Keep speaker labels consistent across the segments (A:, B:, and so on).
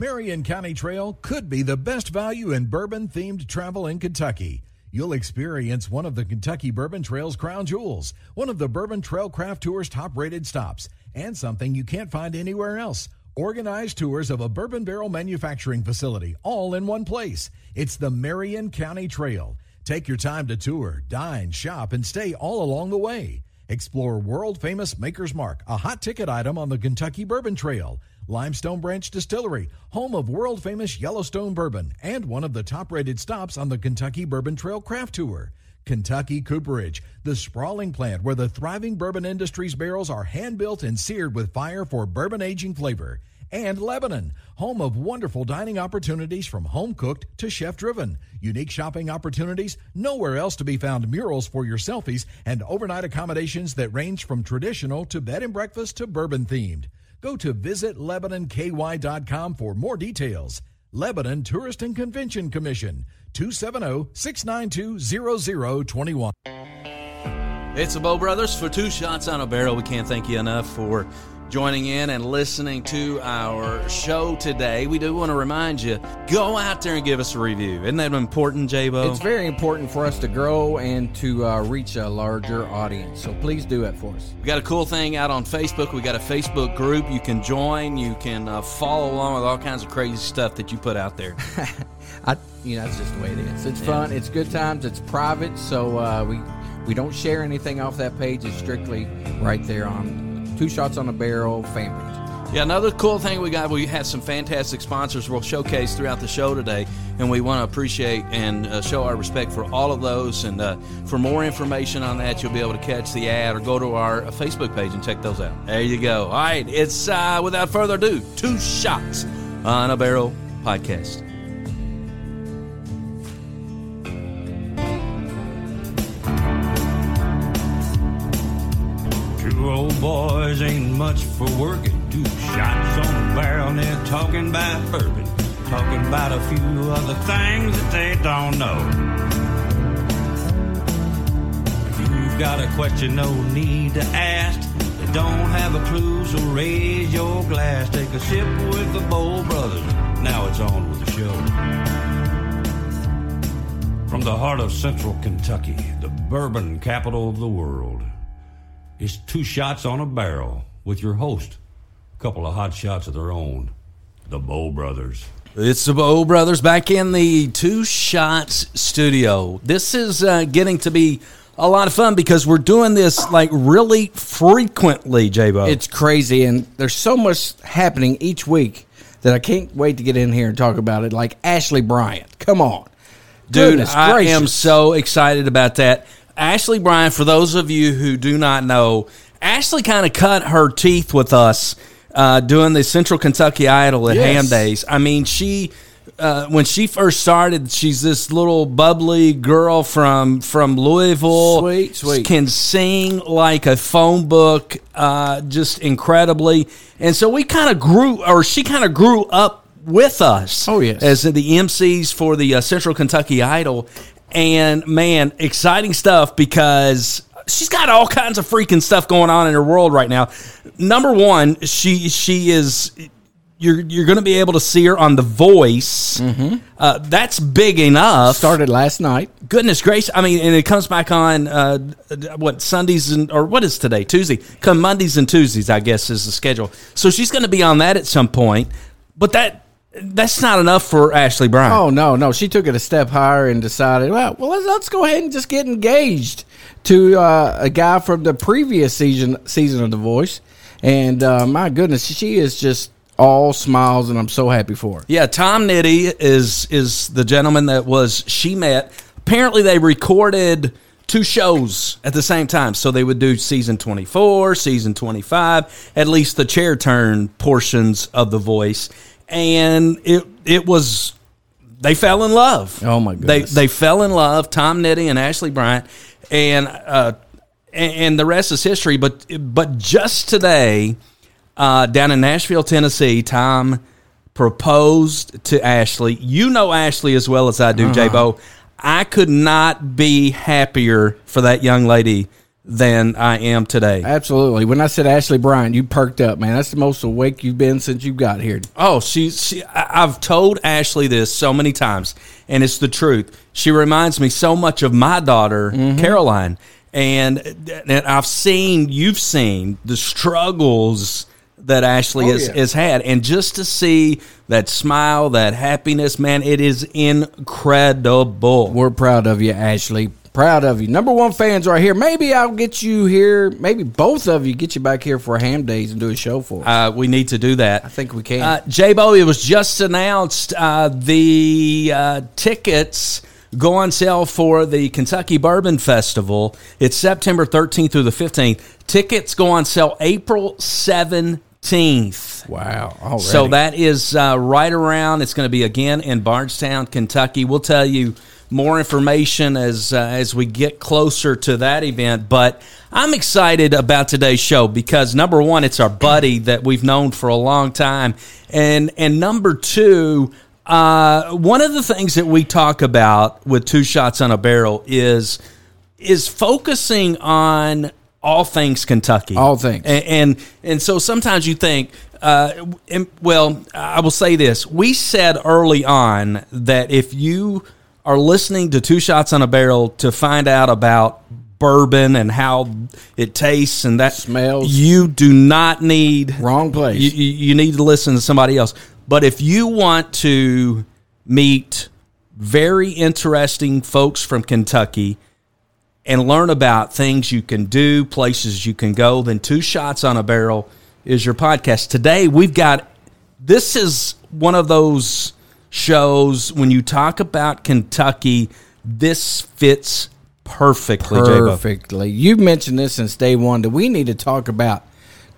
A: Marion County Trail could be the best value in bourbon themed travel in Kentucky. You'll experience one of the Kentucky Bourbon Trail's crown jewels, one of the Bourbon Trail Craft Tour's top rated stops, and something you can't find anywhere else organized tours of a bourbon barrel manufacturing facility, all in one place. It's the Marion County Trail. Take your time to tour, dine, shop, and stay all along the way. Explore world famous Maker's Mark, a hot ticket item on the Kentucky Bourbon Trail. Limestone Branch Distillery, home of world famous Yellowstone bourbon, and one of the top rated stops on the Kentucky Bourbon Trail Craft Tour. Kentucky Cooperage, the sprawling plant where the thriving bourbon industry's barrels are hand built and seared with fire for bourbon aging flavor. And Lebanon, home of wonderful dining opportunities from home cooked to chef driven. Unique shopping opportunities, nowhere else to be found murals for your selfies, and overnight accommodations that range from traditional to bed and breakfast to bourbon themed. Go to visitlebanonky.com for more details. Lebanon Tourist and Convention Commission, 270-692-0021.
B: It's the Bo Brothers for Two Shots on a Barrel. We can't thank you enough for joining in and listening to our show today. We do want to remind you go out there and give us a review. Isn't that important, J-Bo?
C: It's very important for us to grow and to uh, reach a larger audience. So please do it for us.
B: We got a cool thing out on Facebook. We got a Facebook group you can join. You can uh, follow along with all kinds of crazy stuff that you put out there.
C: I, you know, that's just the way it is. It's fun. It's good times. It's private, so uh, we we don't share anything off that page. It's strictly right there on Two Shots on a Barrel fan.
B: Yeah, another cool thing we got, we had some fantastic sponsors we'll showcase throughout the show today, and we want to appreciate and uh, show our respect for all of those. And uh, for more information on that, you'll be able to catch the ad or go to our uh, Facebook page and check those out. There you go. All right, it's uh, without further ado, Two Shots on a Barrel podcast.
D: Old boys ain't much for working. Two shots on a barrel they're talking about bourbon. Talking about a few other things that they don't know. If you've got a question, no need to ask. They don't have a clue, so raise your glass. Take a sip with the Bo Brothers. Now it's on with the show. From the heart of central Kentucky, the bourbon capital of the world. It's two shots on a barrel with your host. A couple of hot shots of their own. The Bo Brothers.
B: It's the Bo Brothers back in the Two Shots studio. This is uh, getting to be a lot of fun because we're doing this like really frequently, J Bo.
C: It's crazy, and there's so much happening each week that I can't wait to get in here and talk about it. Like Ashley Bryant, come on,
B: Dude,
C: Goodness
B: I
C: gracious.
B: am so excited about that. Ashley Bryan, for those of you who do not know, Ashley kind of cut her teeth with us uh, doing the Central Kentucky Idol at
C: Yes.
B: Ham Days. I mean, she. Uh, when she first started, she's this little bubbly girl from from Louisville.
C: Sweet, sweet.
B: Can sing like a phone book, uh, just incredibly. And so we kind of grew, or she kind of grew up with us.
C: Oh, yes.
B: as the MCs for the uh, Central Kentucky Idol. And man, exciting stuff because she's got all kinds of freaking stuff going on in her world right now. Number one, she she is you're you're going to be able to see her on The Voice. Uh, that's big enough.
C: started last night.
B: Goodness gracious! I mean, and it comes back on uh, what Sundays and or what is today? Tuesday. Come Mondays and Tuesdays, I guess, is the schedule. So she's going to be on that at some point. But that that's not enough for Ashley Bryan.
C: Oh no, no, she took it a step higher and decided, well, well, let's, let's go ahead and just get engaged to uh, a guy from the previous season season of The Voice, and uh, my goodness, she is just all smiles, and I'm so happy for her.
B: Yeah, Tom Nitti is is the gentleman that was she met. Apparently, they recorded two shows at the same time, so they would do season twenty four, season twenty five, at least the chair turn portions of The Voice, and it it was they fell in love.
C: Oh, my goodness.
B: They they fell in love. Tom Nitti and Ashley Bryant, and uh, and, the rest is history. But but just today, uh, down in Nashville, Tennessee, Tom proposed to Ashley. You know Ashley as well as I do,
C: Uh-huh.
B: Bo. I could not be happier for that young lady than I am today.
C: Absolutely. When I said Ashley Bryant, you perked up, man. That's the most awake you've been since you got here.
B: Oh, she, she I've told Ashley this so many times, and it's the truth. She reminds me so much of my daughter, mm-hmm. Caroline. And, and I've seen, you've seen the struggles that Ashley
C: Oh,
B: has,
C: yeah.
B: has had. And just to see that smile, that happiness, man, it is incredible.
C: We're proud of you, Ashley. Proud of you. Number one fans right here. Maybe I'll get you here. Maybe both of you get you back here for ham days and do a show for us.
B: Uh, we need to do that.
C: I think we can.
B: Uh, J Bo, it was just announced uh, the uh, tickets go on sale for the Kentucky Bourbon Festival. It's September 13th through the 15th. Tickets go on sale April 17th.
C: wow. Already.
B: So that is uh, right around. It's going to be again in Bardstown, Kentucky. We'll tell you more information as uh, as we get closer to that event. But I'm excited about today's show because number one, it's our buddy that we've known for a long time, and and number two. Uh, one of the things that we talk about with two shots on a barrel is is focusing on all things Kentucky.
C: All things.
B: And and, and so sometimes you think, uh, and- well, I will say this: we said early on that if you are listening to Two Shots on a Barrel to find out about bourbon and how it tastes and that
C: Smells.
B: you do not need
C: Wrong place.
B: You, you you need to listen to somebody else. But if you want to meet very interesting folks from Kentucky and learn about things you can do, places you can go, then Two Shots on a Barrel is your podcast. Today we've got this is one of those shows when you talk about Kentucky, this fits perfectly. J-Bo.
C: perfectly. You've mentioned this since day one that we need to talk about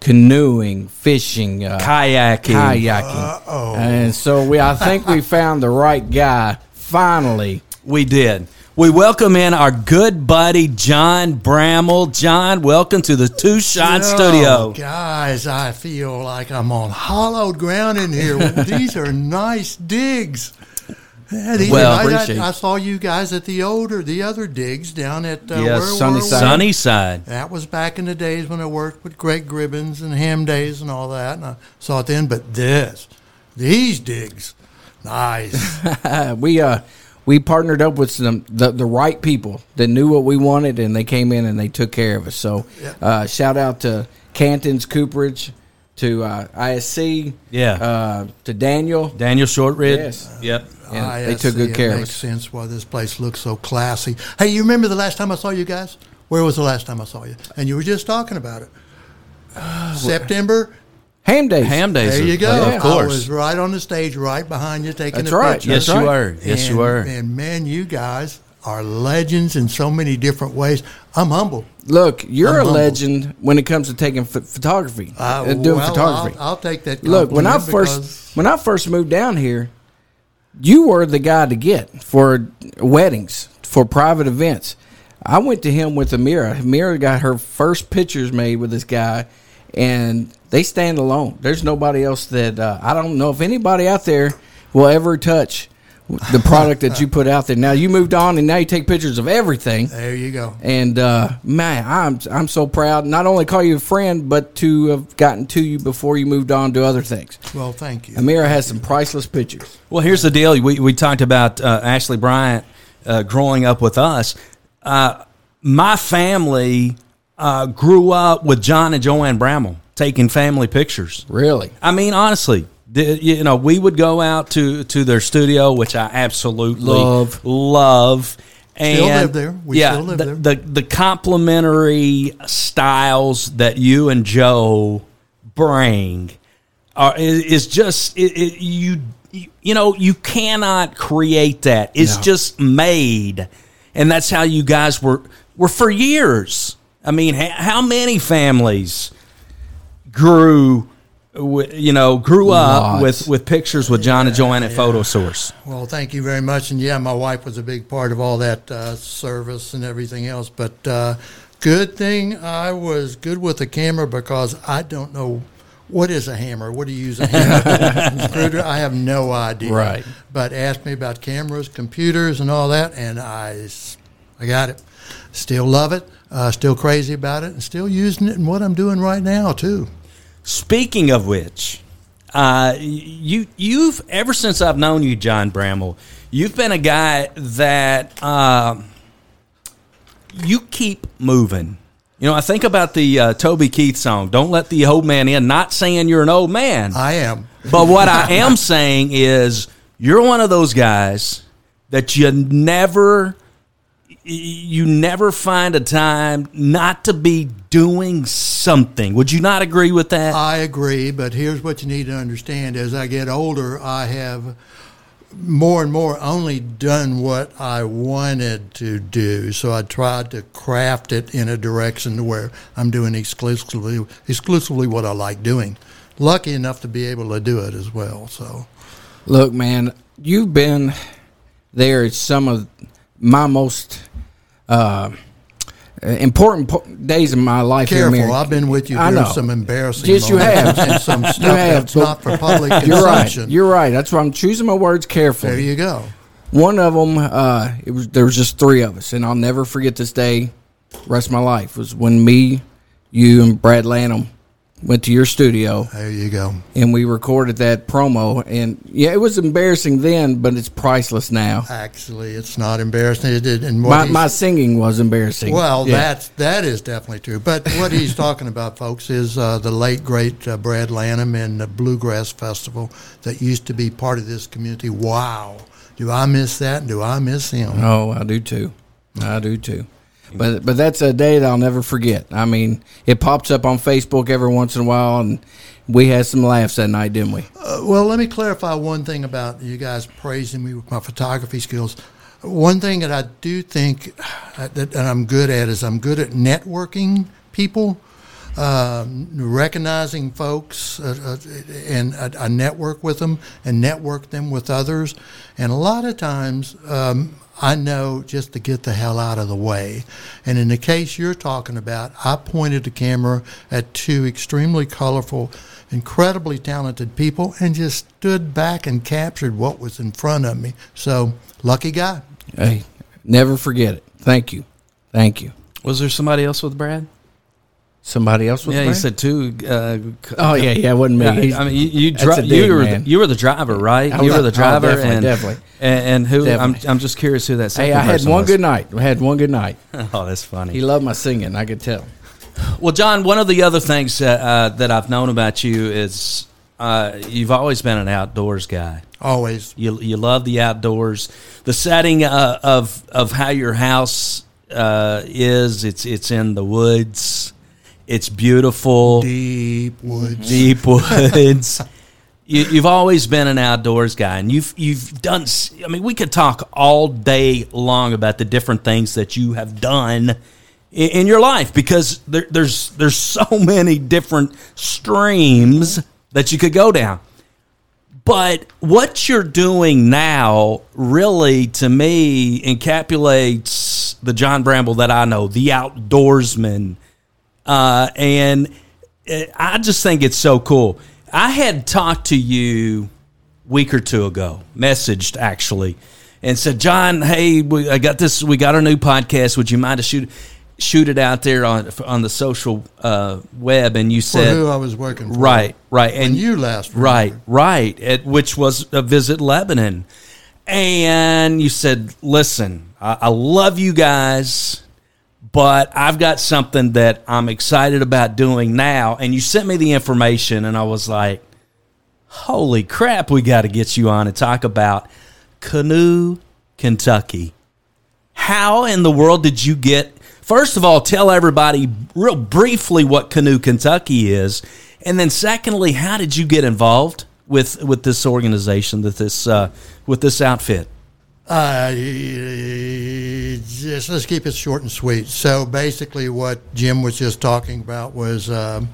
C: canoeing, fishing, uh,
B: Kayaking.
C: kayaking. And so we, I think we found the right guy finally.
B: We did. We welcome in our good buddy John Bramel. John, welcome to the Two Shot
E: Oh,
B: Studio.
E: Guys, I feel like I'm on hollowed ground in here. These are nice digs. Yeah, these
B: Well,
E: are- I, I, I saw you guys at the older, the other digs down at uh,
B: Yes,
E: where
C: Sunnyside.
B: Sunnyside.
E: That was back in the days when I worked with Greg Gribbins and Ham Days and all that, and I saw it then. But this, these digs, nice.
C: We uh we partnered up with some the, the right people that knew what we wanted and they came in and they took care of us. So uh, shout out to Canton's Cooperage, to uh, ISC,
B: Yeah.
C: uh, to Daniel.
B: Daniel Shortridge.
C: Yes.
B: Yep.
C: And they took good
E: ISC,
C: care
E: it
C: of
E: makes
C: us.
E: sense why this place looks so classy. Hey, you remember the last time I saw you guys? Where was the last time I saw you? And you were just talking about it. September.
C: Ham days.
B: Ham days.
E: There you go.
B: Of course.
E: I
B: course.
E: was right on the stage, right behind you, taking
C: That's
E: the
C: right.
E: picture.
B: yes,
C: That's
B: you
C: right.
B: were. Yes, you
E: And-
B: were.
E: And man, you guys are legends in so many different ways. I'm humble.
C: Look, you're
E: I'm
C: a
E: humbled.
C: legend when it comes to taking ph- photography,
E: Uh,
C: uh, doing
E: well,
C: photography.
E: I'll, I'll take that.
C: Look, when I first when I first moved down here, you were the guy to get for weddings, for private events. I went to him with Amira. Amira got her first pictures made with this guy, and they stand alone. There's nobody else that uh, I don't know if anybody out there will ever touch the product that you put out there. Now you moved on, and now you take pictures of everything.
E: there you go.
C: And uh, man, I'm I'm so proud not only call you a friend, but to have gotten to you before you moved on to other things.
E: Well, thank you.
C: Amira has some priceless pictures.
B: Well, here's the deal. We, we talked about uh, Ashley Bryant uh, growing up with us. Uh, my family uh, grew up with John and Joanne Bramel taking family pictures.
C: Really,
B: I mean, honestly, the, you know, we would go out to, to their studio, which I absolutely
C: Love.
B: love. And
E: Still live there. We
B: yeah,
E: still live
B: the,
E: there.
B: The, the complementary styles that you and Joe bring are is, is just it, it, you, you you know you cannot create that. It's
C: No.
B: just made, and that's how you guys were were for years. I mean, how many families grew, you know, grew up with with pictures with John and Joanne at Photo Source?
E: Well, thank you very much. And yeah, my wife was a big part of all that uh, service and everything else. But uh, good thing I was good with the camera because I don't know what is a hammer. What do you use a hammer? Screwdriver? I have no idea.
C: Right.
E: But ask me about cameras, computers, and all that, and I, I got it. Still love it, uh, still crazy about it, and still using it in what I'm doing right now too.
B: Speaking of which, uh, you you've ever since I've known you, John Bramel, you've been a guy that uh, you keep moving. You know, I think about the uh, Toby Keith song, "Don't Let the Old Man In." Not saying you're an old man,
E: I am.
B: but what I am saying is you're one of those guys that you never you never find a time not to be doing something. Would you not agree with that?
E: I agree, but here's what you need to understand: as I get older, I have more and more only done what I wanted to do. So I tried to craft it in a direction to where I'm doing exclusively exclusively what I like doing. Lucky enough to be able to do it as well. So
C: Look, man, you've been there at some of my most uh, important po- days in my life. here,
E: careful!
C: Mary.
E: I've been with you
C: I know.
E: some embarrassing
C: Yes, you have.
E: and some stuff
C: You have,
E: that's not for public
C: You're right. You're right. That's why I'm choosing my words carefully.
E: there you go.
C: One of them, uh, it was there was just three of us, and I'll never forget this day. Rest of my life was when me, you, and Brad Lanham went to your studio
E: There you go.
C: and we recorded that promo. And yeah, it was embarrassing then, but it's priceless now.
E: Actually, it's not embarrassing. It did, and
C: My, my singing was embarrassing.
E: Well,
C: Yeah.
E: that's that is definitely true. But what he's talking about, folks, is uh, the late great uh, Brad Lanham and the Bluegrass Festival that used to be part of this community. Wow, do I miss that? Do I miss him?
C: Oh, I do too. I do too. But but that's a day that I'll never forget. I mean, it pops up on Facebook every once in a while, and we had some laughs that night, didn't we?
E: Uh, well, let me clarify one thing about you guys praising me with my photography skills. One thing that I do think uh, that, I'm good at is I'm good at networking people. um, recognizing folks uh, uh, and I, I network with them and network them with others. And a lot of times, um, I know just to get the hell out of the way. And in the case you're talking about, I pointed the camera at two extremely colorful, incredibly talented people and just stood back and captured what was in front of me. So, lucky guy.
C: Hey, never forget it. Thank you. Thank you.
B: Was there somebody else with Brad?
C: Somebody else was
B: yeah,
C: there?
B: you said two. Uh,
C: Oh yeah, yeah, it wasn't me.
B: Yeah, I mean, you you, dri-
C: a
B: you were
C: man.
B: the, you were the driver, right?
C: I
B: you
C: was-
B: were the
C: oh,
B: driver,
C: definitely,
B: and
C: definitely.
B: and, and who? I'm I'm just curious who that. Second
C: hey, I had one
B: was.
C: good night. I had one good night.
B: Oh, that's funny.
C: He loved my singing. I could tell.
B: Well, John, one of the other things that, uh, that I've known about you is uh, you've always been an outdoors guy.
E: Always.
B: You you love the outdoors. The setting uh, of of how your house uh, is it's it's in the woods. It's beautiful,
E: Deep woods.
B: deep woods. you, you've always been an outdoors guy, and you've you've done. I mean, we could talk all day long about the different things that you have done in, in your life because there, there's there's so many different streams that you could go down. But what you're doing now really, to me, encapsulates the John Bramel that I know, the outdoorsman. Uh, and uh, I just think it's so cool. I had talked to you week or two ago, messaged actually, and said, "John, hey, we, I got this. We got our new podcast. Would you mind to shoot shoot it out there on on the social uh, web?" And you
E: For
B: said,
E: who I was working for.
B: "Right, right." And
E: you last
B: right, right, at, which was a visit Lebanon, and you said, "Listen, I, I love you guys." But I've got something that I'm excited about doing now. And you sent me the information, and I was like, holy crap, we got to get you on and talk about Canoe, Kentucky. How in the world did you get? First of all, tell everybody real briefly what Canoe, Kentucky is, and then secondly, how did you get involved with with this organization, with this uh, with this outfit?
E: Uh, let's keep it short and sweet. So basically, what Jim was just talking about was um,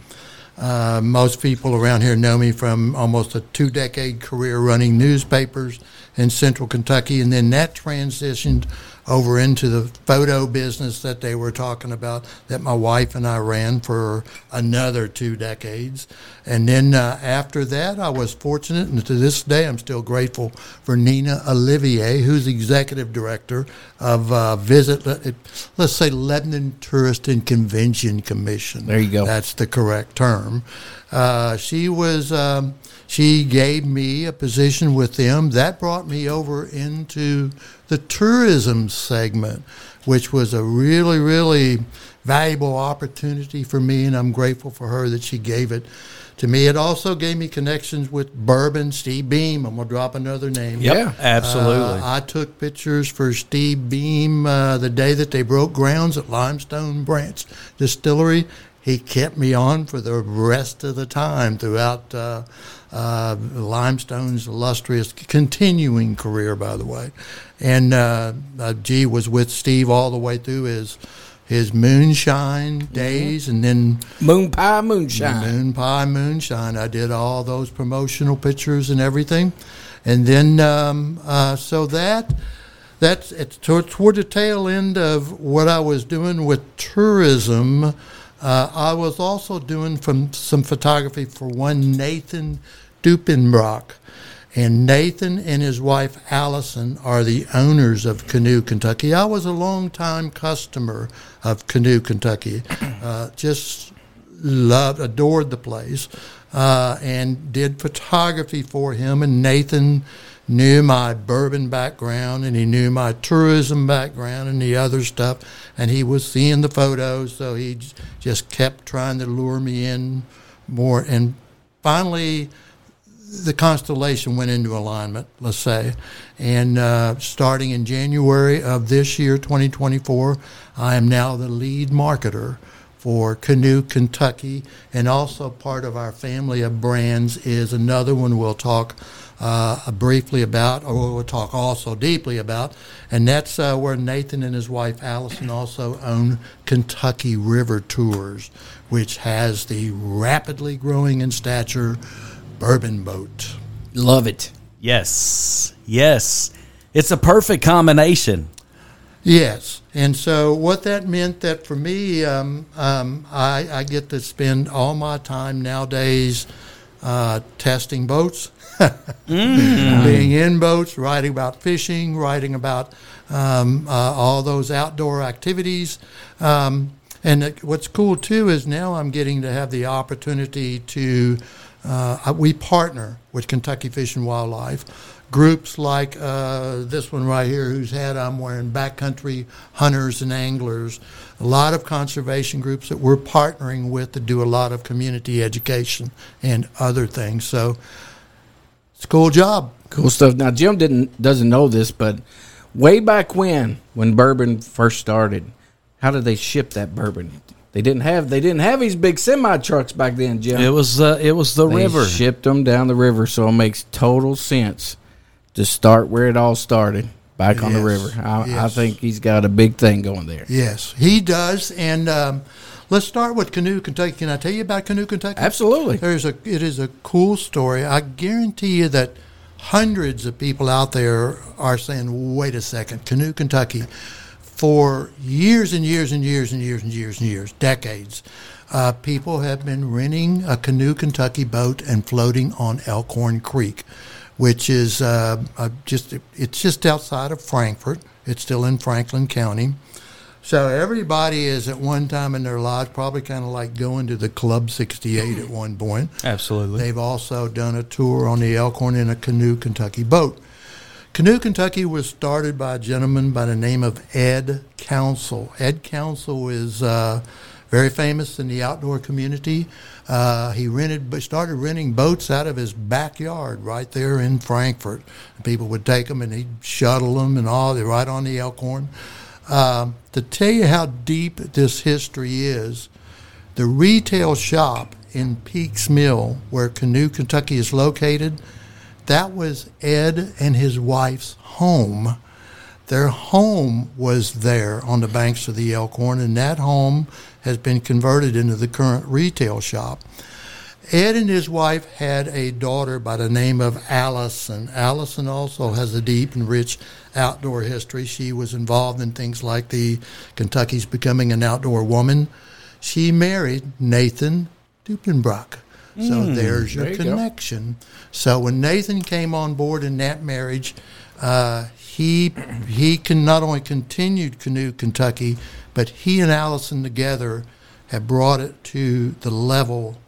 E: Uh, most people around here know me from almost a two decade career running newspapers in central Kentucky, and then that transitioned over into the photo business that they were talking about that my wife and I ran for another two decades. And then uh, after that, I was fortunate, and to this day, I'm still grateful for Nina Olivier, who's executive director of uh, Visit, let's say Lebanon Tourist and Convention Commission.
C: There you go.
E: That's the correct term. Uh, she was. Um, she gave me a position with them. That brought me over into the tourism segment, which was a really, really valuable opportunity for me, and I'm grateful for her that she gave it to me. It also gave me connections with Bourbon, Steve Beam. I'm going to drop another name.
B: Yep,
C: Yeah.
B: absolutely.
E: Uh, I took pictures for Steve Beam uh, the day that they broke grounds at Limestone Branch Distillery. He kept me on for the rest of the time throughout uh, uh, Limestone's illustrious continuing career, by the way. And uh, uh, G was with Steve all the way through his his moonshine days, and then
C: Moon pie, moonshine.
E: Moon Pie Moonshine. I did all those promotional pictures and everything, and then um, uh, so that that's it's toward, toward the tail end of what I was doing with tourism. Uh, I was also doing from some photography for one Nathan Dupenbrock. And Nathan and his wife Allison are the owners of Canoe Kentucky. I was a long-time customer of Canoe Kentucky. Uh, just loved, adored the place, uh, and did photography for him. And Nathan knew my bourbon background, and he knew my tourism background, and the other stuff. And he was seeing the photos, so he just kept trying to lure me in more. And finally, the constellation went into alignment, let's say. And uh, starting in January of this year, 2024, I am now the lead marketer for Canoe Kentucky. And also part of our family of brands is another one we'll talk uh, briefly about, or we'll talk also deeply about. And that's uh, where Nathan and his wife Allison also own Kentucky River Tours, which has the rapidly growing in stature bourbon boat.
C: Love it.
F: Yes. Yes. It's a perfect combination.
E: Yes, and so what that meant that for me, um, um, I, I get to spend all my time nowadays uh, testing boats, being in boats, writing about fishing, writing about um, uh, all those outdoor activities. Um, and it- what's cool too is now I'm getting to have the opportunity to. Uh, we partner with Kentucky Fish and Wildlife. Groups like uh, this one right here, whose hat I'm wearing, Backcountry Hunters and Anglers. A lot of conservation groups that we're partnering with to do a lot of community education and other things. So it's a cool job.
C: Cool stuff. Now Jim didn't doesn't know this, but way back when, when bourbon first started, how did they ship that bourbon? They didn't have they didn't have these big semi trucks back then, Jim.
B: it was uh, it was the
C: They
B: river.
C: shipped them down the river, so it makes total sense to start where it all started, back on the river. I, I think he's got a big thing going there.
E: Yes, he does. And um, let's start with Canoe Kentucky. Can I tell you about Canoe Kentucky?
C: Absolutely.
E: There's a it is a cool story. I guarantee you that hundreds of people out there are saying, "Wait a second, Canoe Kentucky." For years and years and years and years and years and years, decades, uh, people have been renting a Canoe Kentucky boat and floating on Elkhorn Creek, which is uh, uh, just it's just outside of Frankfort. It's still in Franklin County. So everybody is at one time in their lives probably kind of like going to the Club 68 at one point.
F: Absolutely.
E: They've also done a tour on the Elkhorn in a Canoe Kentucky boat. Canoe Kentucky was started by a gentleman by the name of Ed Council. Ed Council is uh, very famous in the outdoor community. Uh, he rented, started renting boats out of his backyard right there in Frankfort. People would take them and he'd shuttle them and all. They're right on the Elkhorn. Um, to tell you how deep this history is, the retail shop in Peaks Mill, where Canoe, Kentucky is located, that was Ed and his wife's home. Their home was there on the banks of the Elkhorn, and that home has been converted into the current retail shop. Ed and his wife had a daughter by the name of Allison. Allison also has a deep and rich outdoor history. She was involved in things like the Kentucky's becoming an outdoor woman. She married Nathan Dupenbrock. So there's your
C: there you go.
E: connection. So when Nathan came on board in that marriage, uh, he he can not only continued Canoe Kentucky, but he and Allison together have brought it to the level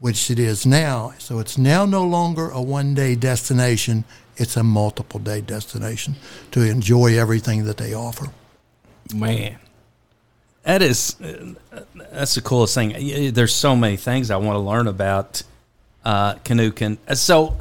E: which it is now. So it's now no longer a one day destination, it's a multiple day destination to enjoy everything that they offer.
C: Man.
B: That is, uh, that's the coolest thing. There's so many things I want to learn about uh, canoe. Can so,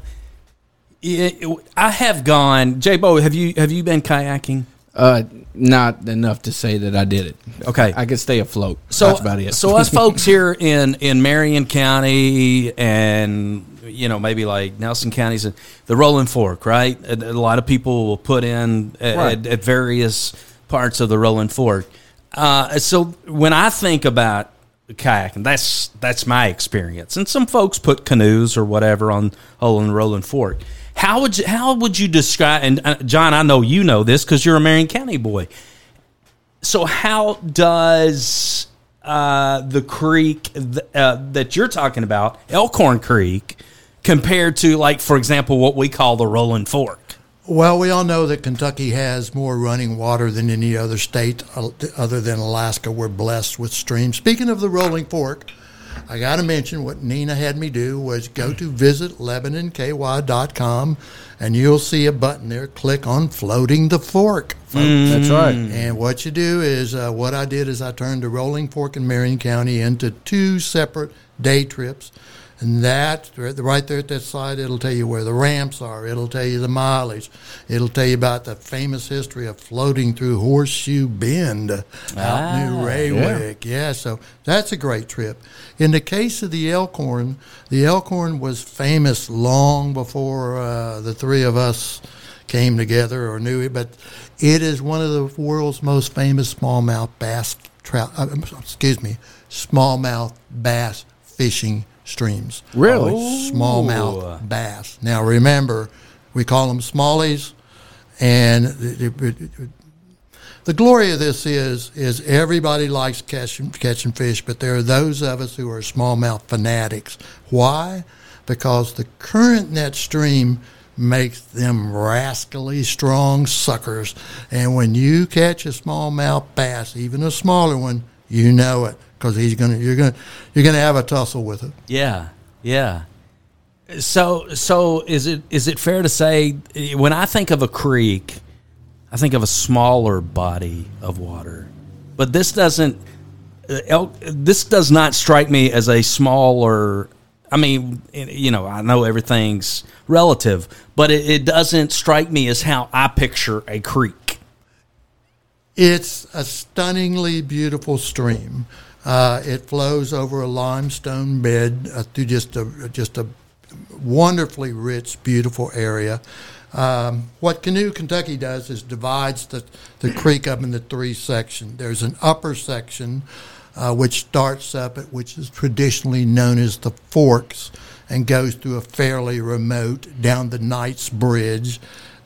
B: I have gone. J Bo, have you have you been kayaking?
C: Uh, not enough to say that I did it.
B: Okay.
C: I could stay afloat.
B: So
C: That's about it.
B: so us folks here in in Marion County and you know maybe like Nelson counties, the Rolling Fork, right? A, a lot of people will put in at,
C: Right.
B: at, at various parts of the Rolling Fork. Uh, so when I think about kayaking, that's that's my experience, and some folks put canoes or whatever on the Rolling Fork. How would you, how would you describe? And uh, John, I know you know this because you're a Marion County boy so how does uh, the creek th- uh, that you're talking about, Elkhorn Creek, compare to, like, for example, what we call the Rolling Fork?
E: Well, we all know that Kentucky has more running water than any other state uh, other than Alaska. We're blessed with streams. Speaking of the Rolling Fork, I got to mention what Nina had me do was go to visit LebanonKY.com and you'll see a button there. Click on Floating the Fork. folks.
C: That's right.
E: And what you do is, uh, what I did is I turned the Rolling Fork in Marion County into two separate day trips. And that, right there at that side, it'll tell you where the ramps are. It'll tell you the mileage. It'll tell you about the famous history of floating through Horseshoe Bend out New Raywick. Yeah. so that's a great trip. In the case of the Elkhorn, the Elkhorn was famous long before uh, the three of us came together or knew it, but it is one of the world's most famous smallmouth bass trout. Uh, excuse me, smallmouth bass fishing streams.
C: Really?
E: Smallmouth bass. Now remember, we call them smallies, and it- it- it- the glory of this is is everybody likes catching catching fish, but there are those of us who are smallmouth fanatics. Why? Because the current net stream makes them rascally strong suckers, and when you catch a smallmouth bass, even a smaller one, you know it because he's gonna you're gonna you're gonna have a tussle with it.
B: Yeah, yeah. So, so is it is it fair to say when I think of a creek, I think of a smaller body of water, but this doesn't. uh, elk- This does not strike me as a smaller. I mean, you know, I know everything's relative, but it, it doesn't strike me as how I picture a creek.
E: It's a stunningly beautiful stream. Uh, it flows over a limestone bed uh, through just a just a wonderfully rich, beautiful area. Um, what Canoe Kentucky does is divides the, the creek up into three sections. There's an upper section uh, which starts up at which is traditionally known as the Forks and goes through a fairly remote down the Knights Bridge.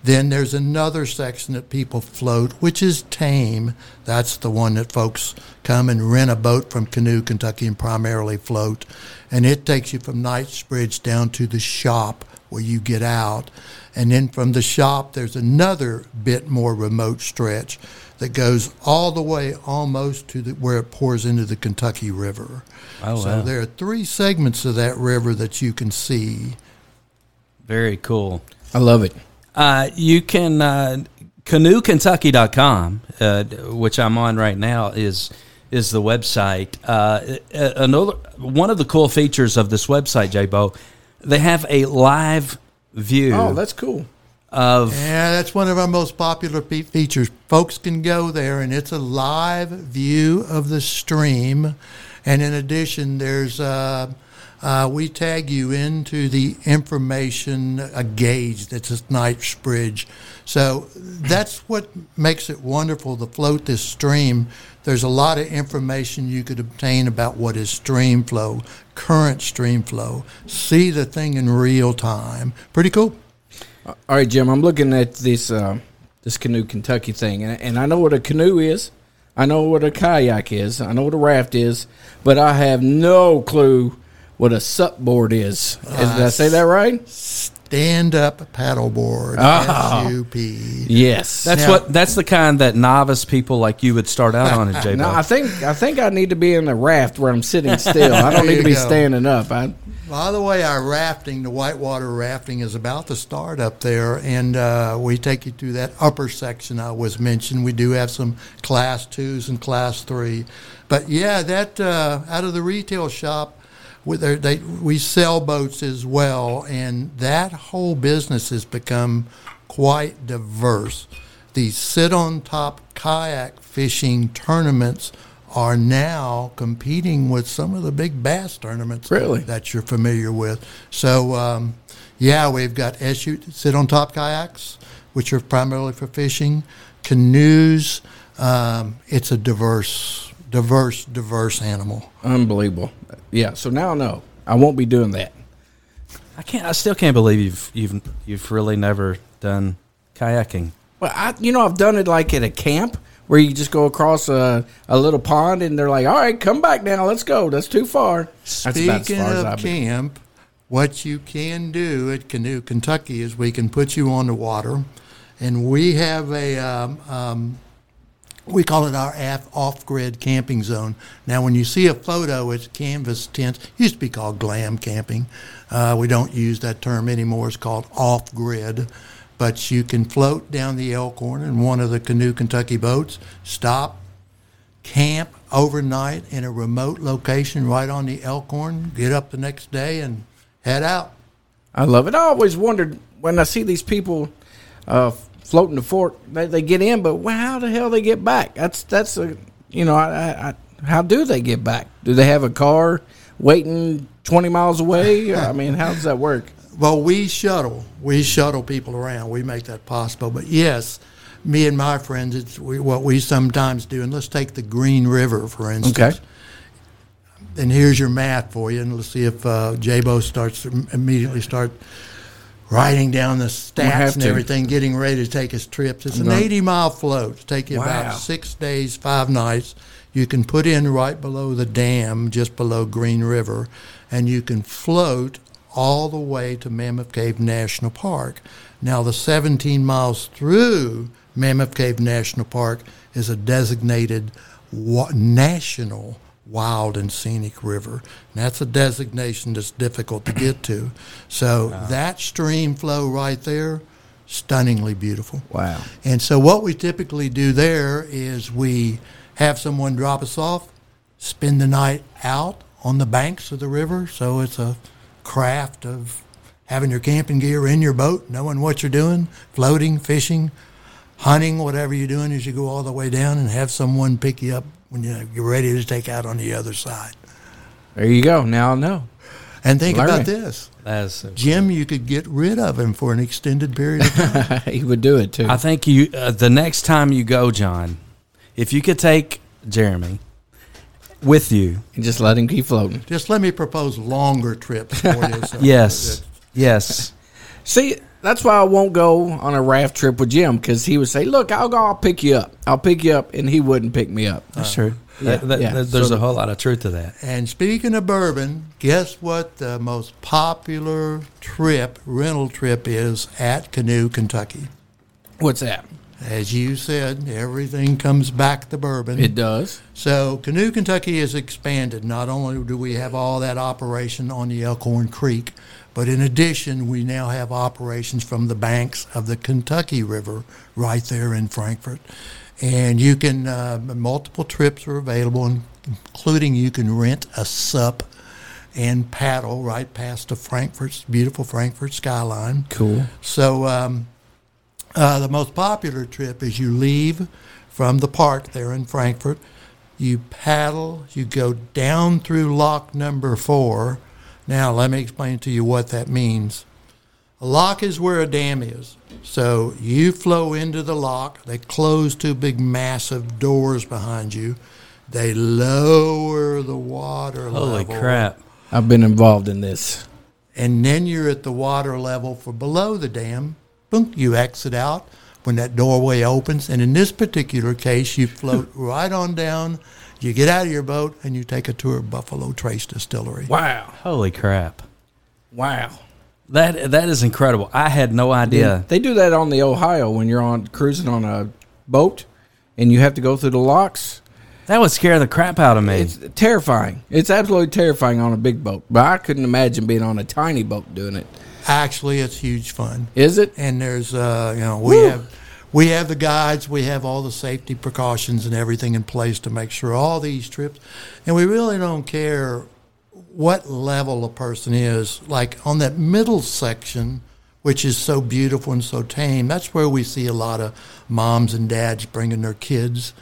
E: Then there's another section that people float, which is tame. That's the one that folks come and rent a boat from Canoe Kentucky and primarily float. And it takes you from Knights Bridge down to the shop where you get out. And then from the shop, there's another bit more remote stretch that goes all the way almost to the, where it pours into the Kentucky River.
B: Oh,
E: so
B: wow.
E: there are three segments of that river that you can see.
B: Very cool.
C: I love it.
B: Uh, you can uh, canoekentucky.com, uh, which I'm on right now, is is the website. Uh, another one of the cool features of this website, J-Bo, they have a live view
C: Oh, that's cool.
B: of
E: Yeah, that's one of our most popular fe- features. Folks can go there, and it's a live view of the stream. And in addition, there's uh, uh, we tag you into the information gauge that's a Knightsbridge. So that's what makes it wonderful to float this stream. There's a lot of information you could obtain about what is stream flow, current stream flow, see the thing in real time. Pretty cool.
C: All right, Jim. I'm looking at this uh, this canoe Kentucky thing, and, and I know what a canoe is. I know what a kayak is. I know what a raft is, but I have no clue what a sup board is. Is- Did I say that right?
E: Stand up paddleboard,
C: Oh.
E: SUP.
C: Yes.
B: That's
E: Now-
B: what. That's the kind that novice people like you would start out on at J.
C: no, I think I think I need to be in a raft where I'm sitting still. I don't need to be
E: go.
C: standing up. I,
E: By the way, our rafting, the whitewater rafting, is about to start up there, and uh, we take you through that upper section I was mentioned. We do have some class twos and class three, but yeah, that uh, out of the retail shop, we, they, we sell boats as well, and that whole business has become quite diverse. The sit on top kayak fishing tournaments are now competing with some of the big bass tournaments
C: Really?
E: that you're familiar with. So, um, yeah, we've got SU sit on top kayaks, which are primarily for fishing, canoes. Um, it's a diverse, diverse, diverse animal.
C: unbelievable. Yeah. So now I know I won't be doing that.
B: I can't. I still can't believe you've you've you've really never done kayaking.
C: Well, I, you know, I've done it like at a camp where you just go across a, a little pond and they're like, all right, come back now. Let's go. That's too far. That's about as
E: Speaking
C: far
E: of
C: I've been.
E: camp, what you can do at Canoe Kentucky is we can put you on the water, and we have a um, um, we call it our off-grid camping zone. Now, when you see a photo, it's canvas tents. It Used to be called glam camping. Uh, we don't use that term anymore. It's called off-grid. But you can float down the Elkhorn in one of the Canoe Kentucky boats, stop, camp overnight in a remote location right on the Elkhorn, get up the next day and head out.
C: I love it. I always wondered when I see these people uh, floating the fort, they, they get in, but well, how the hell they get back? That's that's a you know, I, I, I, how do they get back? Do they have a car waiting twenty miles away? I mean, how does that work?
E: Well, we shuttle. We shuttle people around. We make that possible. But yes, me and my friends, it's we, what we sometimes do. And let's take the Green River, for instance.
C: Okay.
E: And here's your math for you. And let's see if uh, J-Bo starts immediately start writing down the stats and everything, getting ready to take his trips. It's an
C: gonna-
E: 80 mile float. It'll take you
C: Wow.
E: about six days, five nights. You can put in right below the dam, just below Green River, and you can float all the way to Mammoth Cave National Park. Now, the 17 miles through Mammoth Cave National Park is a designated wa- national wild and scenic river. And that's a designation that's difficult to get to. So that stream flow right there, stunningly beautiful.
C: Wow.
E: And so what we typically do there is we have someone drop us off, spend the night out on the banks of the river. So it's a craft of having your camping gear in your boat, knowing what you're doing, floating, fishing, hunting, whatever you're doing as you go all the way down, and have someone pick you up when you- you're ready to take out on the other side.
C: There you go. Now I know.
E: And think
C: Learning.
E: about this.
B: That's so
E: Jim, you could get rid of him for an extended period of time.
C: he would do it too.
B: I think you uh, the next time you go, John, if you could take Jeremy with you.
C: and just let him keep floating.
E: Just let me propose longer trips for you. so
B: Yes. Yes.
C: See, that's why I won't go on a raft trip with Jim because he would say, "Look, I'll go. I'll pick you up. I'll pick you up," and he wouldn't pick me up.
B: That's true.
C: yeah,
B: That- that-
C: yeah.
B: that- there's
C: So-
B: a whole lot of truth to that.
E: And speaking of bourbon, guess what the most popular trip, rental trip is at Canoe, Kentucky?
C: What's that?
E: As you said, everything comes back to bourbon.
C: It does.
E: So Canoe, Kentucky has expanded. Not only do we have all that operation on the Elkhorn Creek, but in addition, we now have operations from the banks of the Kentucky River right there in Frankfort. And you can, uh, multiple trips are available, including you can rent a sup and paddle right past the Frankfort's beautiful Frankfort skyline.
C: Cool.
E: So um, uh, the most popular trip is you leave from the park there in Frankfort, you paddle, you go down through lock number four Now, let me explain to you what that means. A lock is where a dam is. So you flow into the lock, they close two big massive doors behind you. They lower the water level.
B: Holy
E: level.
B: crap!
C: I've been involved in this.
E: And then you're at the water level for below the dam. Boom, you exit out when that doorway opens. And in this particular case, you float right on down. You get out of your boat and you take a tour of Buffalo Trace Distillery.
C: Wow.
B: Holy crap!
C: Wow.
B: That that is incredible. I had no idea.
C: They do that on the Ohio when you're on cruising on a boat and you have to go through the locks.
B: That would scare the crap out of me.
C: It's terrifying. It's absolutely terrifying on a big boat. But I couldn't imagine being on a tiny boat doing it.
E: Actually, it's huge fun.
C: Is it?
E: and there's uh, you know we
C: Woo.
E: have we have the guides, we have all the safety precautions and everything in place to make sure all these trips, and we really don't care what level a person is. Like on that middle section, which is so beautiful and so tame, that's where we see a lot of moms and dads bringing their kids.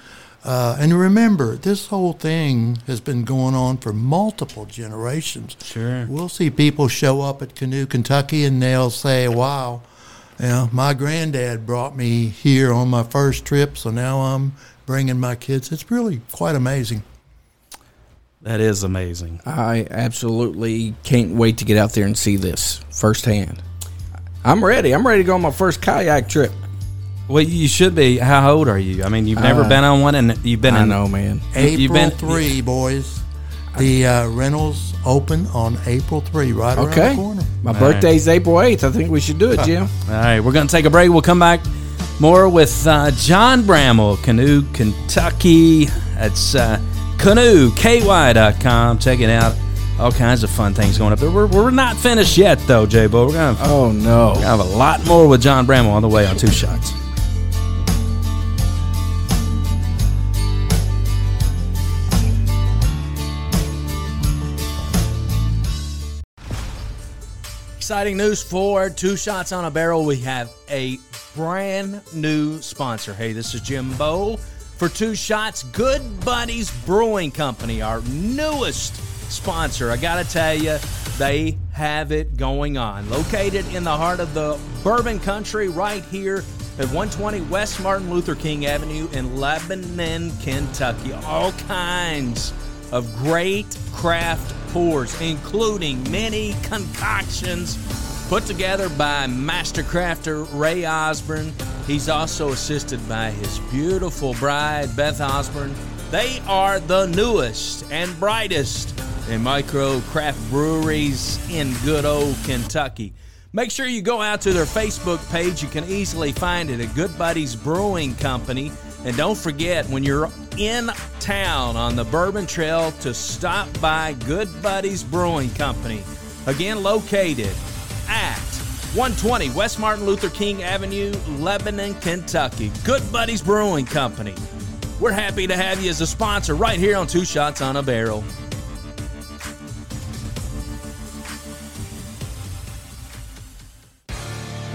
E: Uh, and remember, this whole thing has been going on for multiple generations.
B: Sure.
E: We'll see people show up at Canoe, Kentucky, and they'll say, "Wow, you know, my granddad brought me here on my first trip, so now I'm bringing my kids." It's really quite amazing.
B: that is amazing.
C: I absolutely can't wait to get out there and see this firsthand. I'm ready. I'm ready to go on my first kayak trip.
B: Well, you should be. How old are you? I mean, you've never
C: Uh,
B: been on one, and you've been.
C: I
B: in,
C: know, man.
E: April
B: You've been-
E: three, boys. The uh, rentals open on April three, right around
C: Okay.
E: the corner.
C: My birthday's April 8th. I think we should do it, Jim.
B: All right, we're going to take a break. We'll come back more with uh, John Bramel, Canoe, Kentucky. That's uh, canoeky.com. Check it out. All kinds of fun things going up there. We're, we're not finished yet, though, J Bo. We're going to
C: Oh, no.
B: have a lot more with John Bramel on the way on Two Shots. Exciting news for Two Shots on a Barrel. We have a brand new sponsor. Hey, this is Jim Bow for Two Shots. Good Buddies Brewing Company, our newest sponsor. I got to tell you, they have it going on. Located in the heart of the bourbon country, right here at 120 West Martin Luther King Avenue in Lebanon, Kentucky. All kinds of great craft pours, including many concoctions put together by master crafter Ray Osborne. He's also assisted by his beautiful bride, Beth Osborne. They are the newest and brightest in micro craft breweries in good old Kentucky. Make sure you go out to their Facebook page. You can easily find it at Good Buddies Brewing Company. And don't forget, when you're in town on the Bourbon Trail, to stop by Good Buddies Brewing Company. Again, located at 120 West Martin Luther King Avenue, Lebanon, Kentucky. Good Buddies Brewing Company. We're happy to have you as a sponsor right here on Two Shots on a Barrel.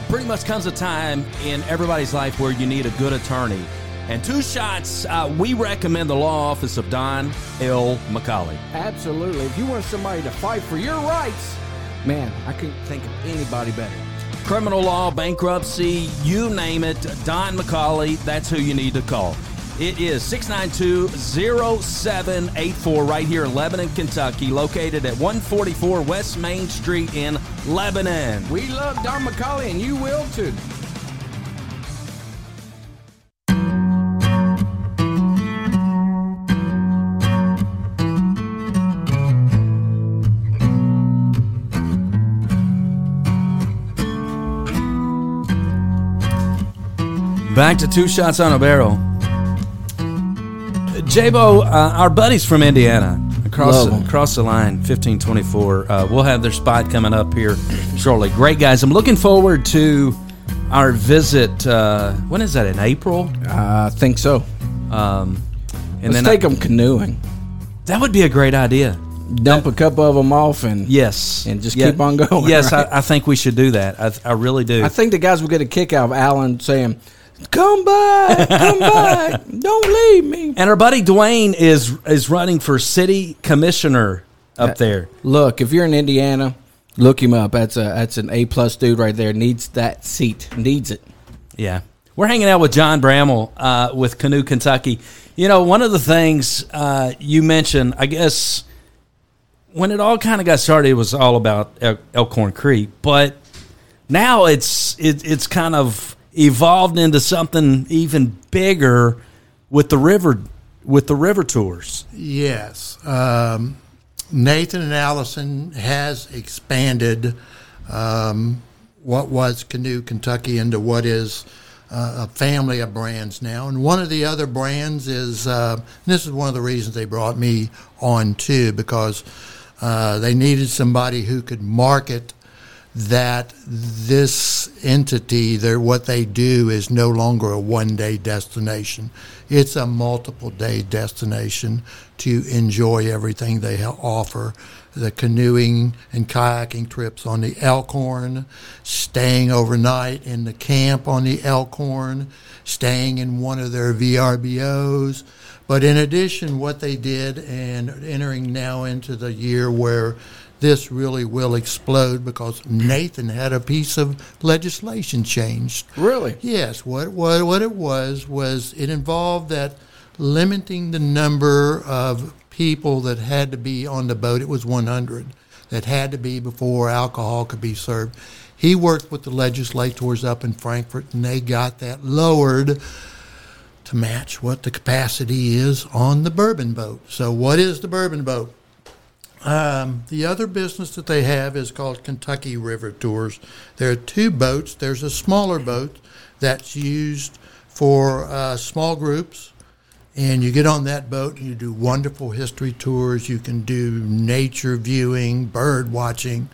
B: pretty much comes a time in everybody's life where you need a good attorney. And two shots, uh, we recommend the law office of Don L. McCauley.
C: Absolutely. If you want somebody to fight for your rights, man, I couldn't think of anybody better.
B: Criminal law, bankruptcy, you name it, Don McCauley, that's who you need to call. It is 692-0784 right here in Lebanon, Kentucky, located at 144 West Main Street in Lebanon.
C: We love Don McCauley, and you will too.
B: Back to two shots on a barrel. J-Bo, uh, our buddies from Indiana, across the, across the line, 1524. Uh, we'll have their spot coming up here shortly. Great guys. I'm looking forward to our visit. Uh, when is that? In April?
C: I think so.
B: Um, and
C: Let's
B: then
C: take them canoeing.
B: that would be a great idea.
C: Dump a couple of them off, and
B: Yes,
C: And just keep on going,
B: Yes,
C: right?
B: I, I think we should do that. I, I really do.
C: I think the guys will get a kick out of Alan saying, "Come back, come back, don't leave me."
B: And our buddy Dwayne is is running for city commissioner
F: up there.
C: Look, if you're in Indiana, look him up. That's a that's an A plus dude right there. Needs that seat. Needs it.
F: Yeah. We're hanging out with John Bramel uh, with Canoe Kentucky. You know, one of the things uh, you mentioned, I guess, when it all kind of got started, it was all about El- Elkhorn Creek. But now it's it, it's kind of evolved into something even bigger with the river with the river tours.
E: Yes. Um, Nathan and Allison has expanded um, what was Canoe Kentucky into what is uh, a family of brands now. And one of the other brands is, uh, this is one of the reasons they brought me on too, because uh, they needed somebody who could market that this entity, what they do is no longer a one day destination. It's a multiple day destination to enjoy everything they offer. The canoeing and kayaking trips on the Elkhorn, staying overnight in the camp on the Elkhorn, staying in one of their VRBOs. But in addition, what they did, and entering now into the year where this really will explode because Nathan had a piece of legislation changed.
C: Really?
E: Yes. What what what it was was it involved that limiting the number of people that had to be on the boat. It was 100 that had to be before alcohol could be served. He worked with the legislators up in Frankfort, and they got that lowered to match what the capacity is on the bourbon boat. So, what is the bourbon boat? Um, the other business that they have is called Kentucky River Tours. There are two boats. There's a smaller boat that's used for uh, small groups, and you get on that boat and you do wonderful history tours. You can do nature viewing, bird watching,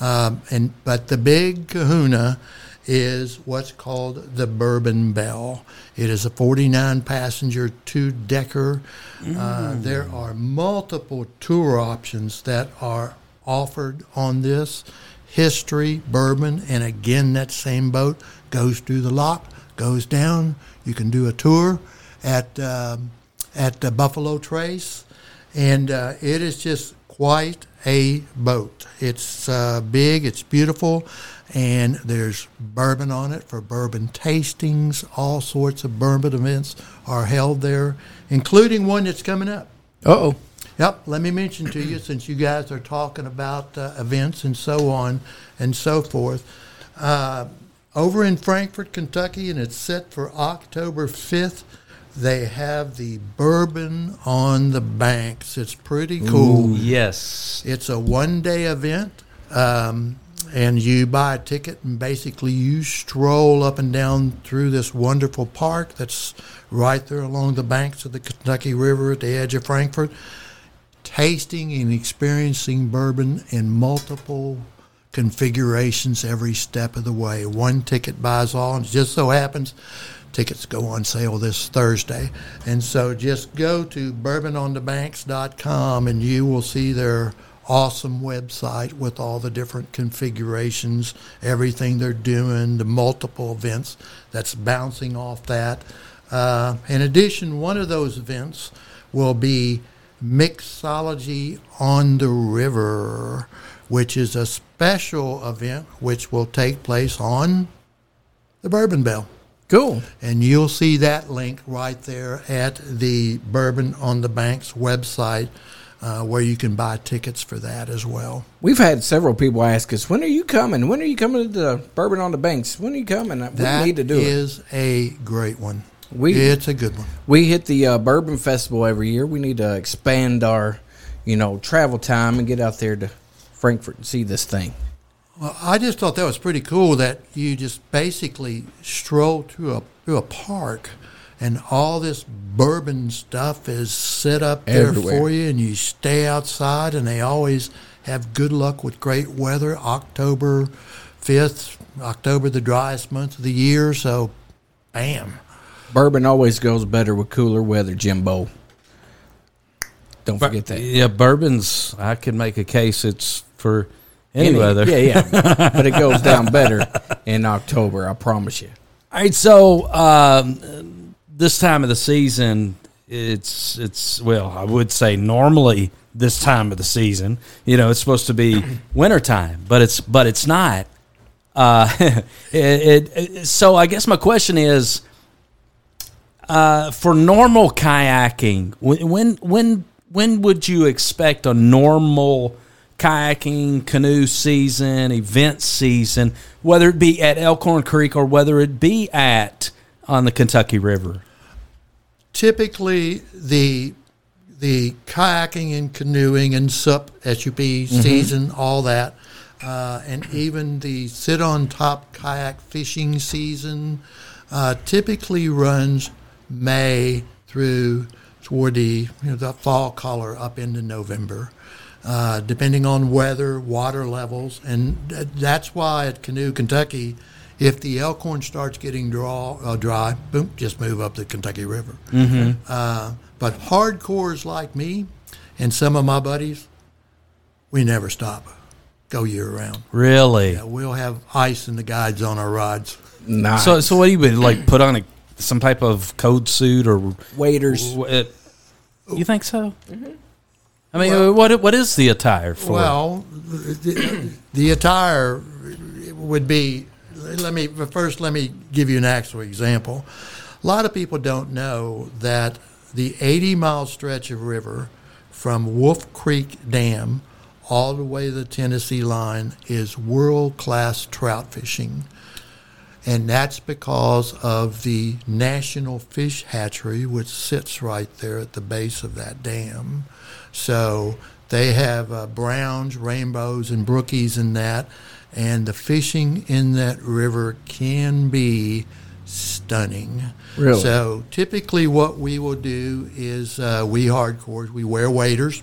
E: um, and but the big Kahuna is what's called the Bourbon Bell. It is a 49 passenger two decker. Uh, there are multiple tour options that are offered on this. History, bourbon, and again, that same boat goes through the lock, goes down. You can do a tour at, um, at the Buffalo Trace, and uh, it is just quite a boat. It's uh, big, it's beautiful, and there's bourbon on it for bourbon tastings. All sorts of bourbon events are held there, including one that's coming up.
C: Uh oh.
E: Yep, let me mention to you since you guys are talking about uh, events and so on and so forth. Uh, over in Frankfort, Kentucky, and it's set for October 5th. They have the bourbon on the banks. It's pretty cool.
F: Yes.
E: It's a one day event, um, and you buy a ticket, and basically you stroll up and down through this wonderful park that's right there along the banks of the Kentucky River at the edge of Frankfort, tasting and experiencing bourbon in multiple configurations every step of the way. One ticket buys all, and it just so happens tickets go on sale this Thursday. And so just go to bourbononthebanks.com and you will see their awesome website with all the different configurations, everything they're doing, the multiple events that's bouncing off that. Uh, in addition, one of those events will be Mixology on the River, which is a special event which will take place on the Bourbon Bell.
C: Cool.
E: And you'll see that link right there at the Bourbon on the Banks website uh, where you can buy tickets for that as well.
C: We've had several people ask us, "When are you coming? When are you coming to the Bourbon on the Banks? When are you coming?" We
E: That
C: need to do it.
E: is a great one.
C: We-
E: it's a good one.
C: We hit the uh, Bourbon Festival every year. We need to expand our, you know, travel time and get out there to Frankfort and see this thing.
E: Well, I just thought that was pretty cool that you just basically stroll through a through a park, and all this bourbon stuff is set up there
C: Everywhere.
E: for you, and you stay outside, and they always have good luck with great weather. October fifth, October the driest month of the year, so bam.
C: Bourbon always goes better with cooler weather, Jimbo. Don't forget that.
B: Yeah, bourbons. I can make a case. It's for any,
C: Any-
B: weather.
C: Yeah, yeah. but it goes down better in October, I promise you.
B: All right, so um, this time of the season, it's it's well, I would say normally this time of the season. You know, it's supposed to be wintertime, but it's but it's not. Uh, it, it, so I guess my question is, uh, for normal kayaking, when when when would you expect a normal kayaking canoe season, event season, whether it be at Elkhorn Creek or whether it be at on the Kentucky River?
E: Typically, the the kayaking and canoeing and SUP SUP mm-hmm. season, all that, uh, and even the sit on top kayak fishing season, uh, typically runs May through toward the you know, the fall color up into November. Uh, depending on weather, water levels, and that's why at Canoe Kentucky, if the Elkhorn starts getting draw, uh, dry, boom, just move up the Kentucky River. Mm-hmm. Uh, but hardcores like me and some of my buddies, we never stop. Go year round.
B: Really?
E: Yeah, we'll have ice in the guides on our rods.
B: Nice. So, so what do you would like put on a some type of code suit or
C: waders?
B: W- you think so? Mm-hmm. I mean, well, what what is the attire for?
E: Well, the, the attire would be. Let me first. Let me give you an actual example. A lot of people don't know that the 80 mile stretch of river from Wolf Creek Dam all the way to the Tennessee line is world class trout fishing. And that's because of the National Fish Hatchery, which sits right there at the base of that dam. So they have uh, browns, rainbows, and brookies in that. And the fishing in that river can be stunning.
C: Really?
E: So typically, what we will do is uh, we hardcores, we wear waders,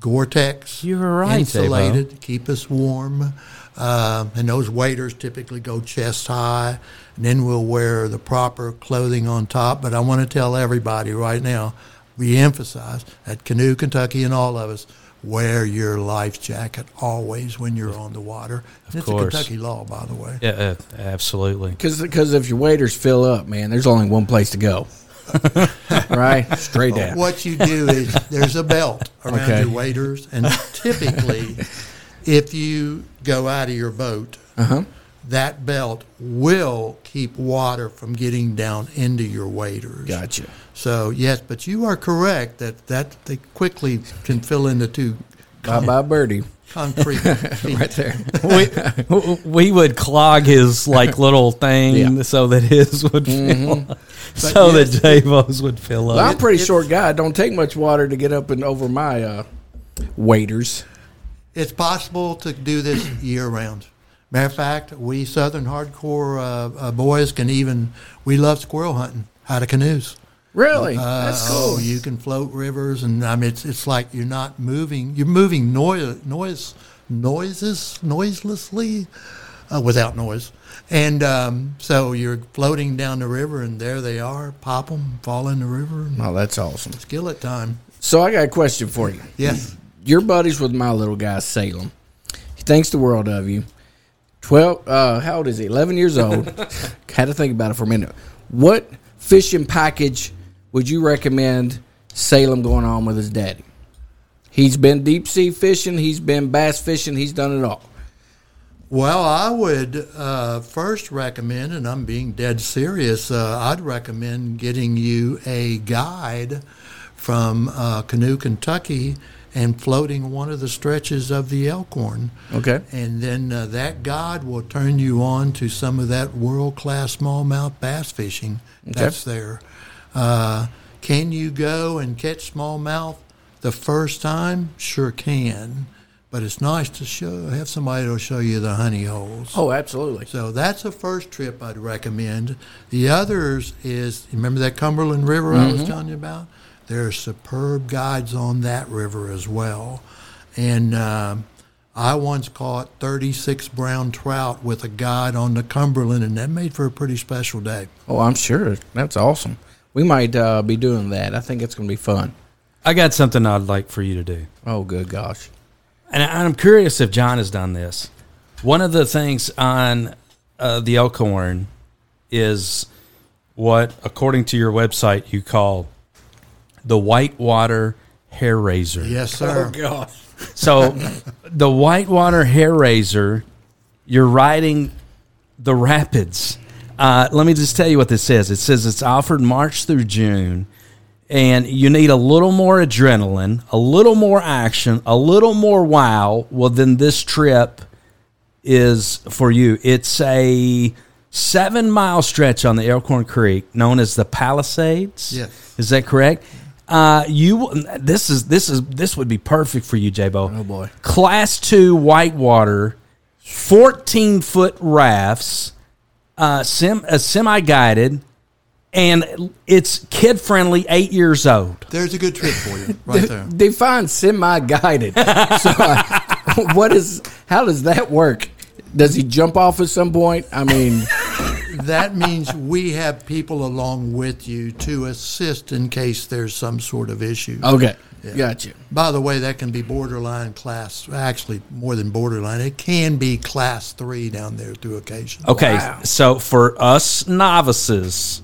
E: Gore-Tex,
B: You're right,
E: insulated, to keep us warm. Uh, and those waders typically go chest high. And then we'll wear the proper clothing on top. But I want to tell everybody right now, we emphasize at Canoe Kentucky and all of us wear your life jacket always when you're on the water. Of it's course. a Kentucky law, by the way.
B: Yeah, uh, absolutely.
C: Because if your waders fill up, man, there's only one place to go. right, straight down.
E: What you do is there's a belt around okay. your waders, and typically, if you go out of your boat, uh-huh. That belt will keep water from getting down into your waders.
C: Gotcha.
E: So yes, but you are correct that that they quickly can fill in the two.
C: Bye bye birdie.
E: Concrete right
C: there.
B: we, we would clog his like little thing yeah. so that his would mm-hmm. fill, so yes, that J-Bo's would fill up.
C: I'm pretty it, short guy. It don't take much water to get up and over my uh, waders.
E: It's possible to do this year round. Matter of fact, we Southern hardcore uh, uh, boys can even we love squirrel hunting out of canoes.
C: Really? Uh, That's cool.
E: Oh, you can float rivers, and I mean, it's it's like you're not moving. You're moving noise, noise, noises, noiselessly, uh, without noise, and um, so you're floating down the river, and there they are. Pop them, fall in the river.
C: Oh, that's awesome.
E: Skillet time.
C: So I got a question for you.
E: Yes.
C: You're buddies with my little guy Salem. He thinks the world of you. Twelve. Uh, how old is he? Eleven years old. Had to think about it for a minute. What fishing package? would you recommend Salem going on with his daddy? He's been deep sea fishing, he's been bass fishing, he's done it all.
E: Well, I would uh, first recommend, and I'm being dead serious, uh, I'd recommend getting you a guide from uh, Canoe, Kentucky, and floating one of the stretches of the Elkhorn.
C: Okay.
E: And then uh, that guide will turn you on to some of that world class smallmouth bass fishing okay. that's there. Uh, can you go and catch smallmouth the first time? Sure can. But it's nice to show have somebody to show you the honey holes.
C: Oh, absolutely.
E: So that's the first trip I'd recommend. The others is remember that Cumberland River mm-hmm. I was mm-hmm. telling you about. There are superb guides on that river as well, and uh, I once caught 36 brown trout with a guide on the Cumberland, and that made for a pretty special day.
C: Oh, I'm sure that's awesome. We might uh, be doing that. I think it's going to be fun.
B: I got something I'd like for you to do.
C: Oh, good gosh.
B: And I'm curious if John has done this. One of the things on uh, the Elkhorn is what, according to your website, you call the Whitewater Hair Razor.
E: Yes, sir.
C: Oh gosh.
B: So the Whitewater Hair Razor, you're riding the rapids. Uh, let me just tell you what this says. It says it's offered March through June, and you need a little more adrenaline, a little more action, a little more wow. Well, then this trip is for you. It's a seven mile stretch on the Elkhorn Creek known as the Palisades.
E: Yes.
B: Is that correct? Uh, you this is this is this would be perfect for you, J-Bo.
C: Oh, boy.
B: Class two whitewater, fourteen foot rafts, uh, sim, uh, semi guided, and it's kid friendly, eight years old.
E: There's a good trip for you right there.
C: Define semi-guided. so, uh, what is? How does that work? Does he jump off at some point? I mean,
E: that means we have people along with you to assist in case there's some sort of issue.
C: okay, got you.
E: By the way, that can be borderline class, actually more than borderline. It can be class three down there through occasion.
B: Okay,
C: Wow.
B: so for us novices,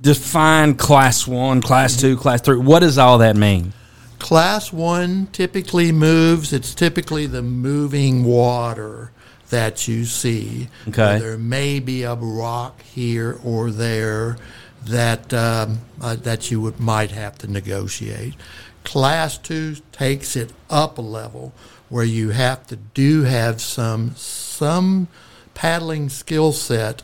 B: define class one, class two, mm-hmm. class three. What does all that mean?
E: Class one typically moves. It's typically the moving water that you see.
B: Okay.
E: There may be a rock here or there that um, uh, that you would might have to negotiate. Class two takes it up a level where you have to do have some some paddling skill set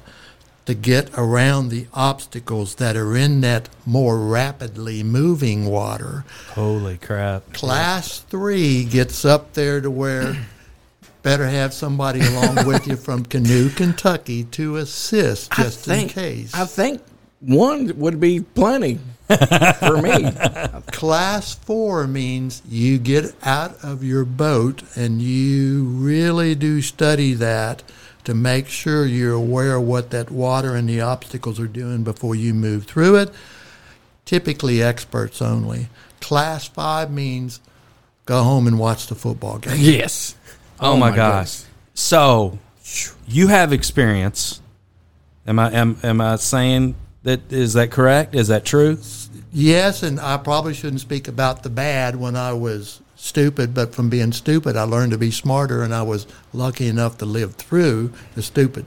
E: to get around the obstacles that are in that more rapidly moving water.
B: Holy crap!
E: Class three gets up there to where better have somebody along with you from Canoe, Kentucky to assist just
C: think,
E: in case.
C: I think one would be plenty for me.
E: Class four means you get out of your boat and you really do study that to make sure you're aware of what that water and the obstacles are doing before you move through it. Typically, experts only. Class five means go home and watch the football game.
C: yes.
B: Oh, oh, my,
C: my
B: gosh!
C: goodness.
B: So you have experience. Am I am am I saying that is that correct? Is that true?
E: Yes, and I probably shouldn't speak about the bad when I was stupid, but from being stupid, I learned to be smarter, and I was lucky enough to live through the stupid.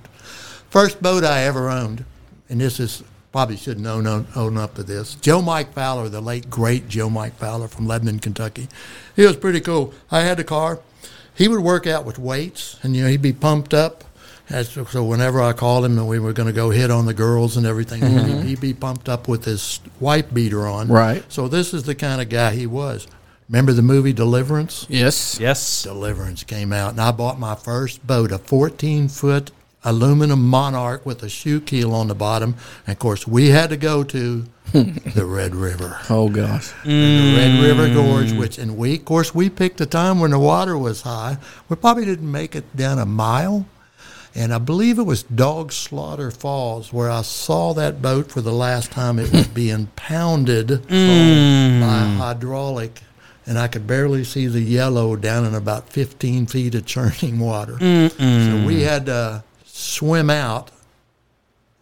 E: First boat I ever owned, and this is probably shouldn't own, own, own up to this. Joe Mike Fowler, the late great Joe Mike Fowler from Lebanon, Kentucky. He was pretty cool. I had the car. He would work out with weights, and you know he'd be pumped up. As, so whenever I called him and we were going to go hit on the girls and everything, he'd, mm-hmm. he'd be pumped up with his wife beater on.
C: Right.
E: So this is the kind of guy he was. Remember the movie Deliverance?
C: Yes.
B: Yes.
E: Deliverance came out, and I bought my first boat, a 14 foot aluminum Monark with a shoe keel on the bottom. And of course, we had to go to the Red River.
C: Oh gosh.
E: the Red mm. River Gorge, which, and we, of course, we picked a time when the water was high. We probably didn't make it down a mile. And I believe it was Dog Slaughter Falls where I saw that boat for the last time. It was being pounded mm. by hydraulic, and I could barely see the yellow down in about 15 feet of churning water. So we had to swim out,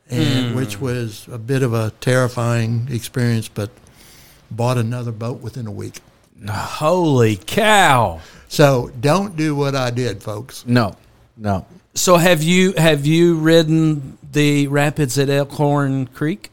E: and hmm. which was a bit of a terrifying experience, but bought another boat within a week.
B: Holy cow!
E: So don't do what I did, folks.
C: No. No.
B: So have you have you ridden the rapids at Elkhorn Creek?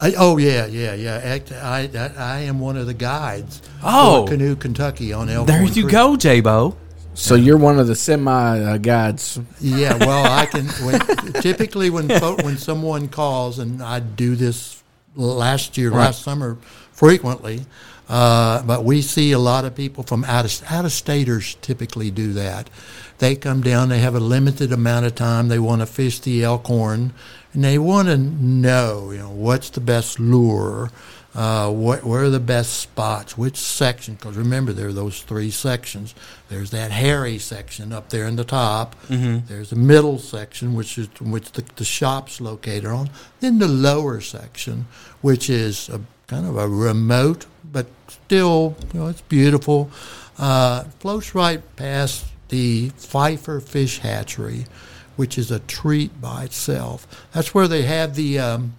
E: I, oh yeah, yeah, yeah. I, I I am one of the guides.
B: Oh.
E: for Canoe, Kentucky on Elkhorn.
B: There you
E: Creek.
B: go, J-Bo.
C: So you're one of the semi uh, guides.
E: Yeah, well, I can. When, typically, when when someone calls, and I do this last year, last summer, frequently, uh, but we see a lot of people from out of out of staters typically do that. They come down. They have a limited amount of time. They want to fish the Elkhorn, and they want to know, you know, what's the best lure. Uh, what, where are the best spots? Which section? Because remember, there are those three sections. There's that hairy section up there in the top. There's the middle section, which is which the, the shop's located on. Then the lower section, which is a kind of a remote, but still, you know, it's beautiful. Uh, floats right past the Pfeiffer Fish Hatchery, which is a treat by itself. That's where they have the um,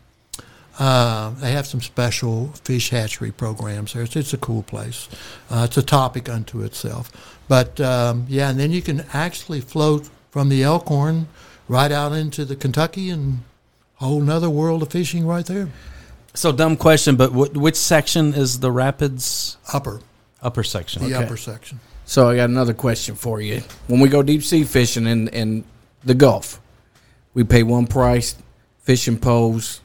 E: Uh, they have some special fish hatchery programs there. It's, it's a cool place. Uh, it's a topic unto itself. But um, yeah, and then you can actually float from the Elkhorn right out into the Kentucky and a whole nother world of fishing right there.
B: So dumb question, but wh- which section is the rapids?
E: Upper,
B: Upper section.
E: the
C: Okay.
E: upper section.
C: So I got another question for you. When we go deep sea fishing in, in the Gulf, we pay one price, fishing poles,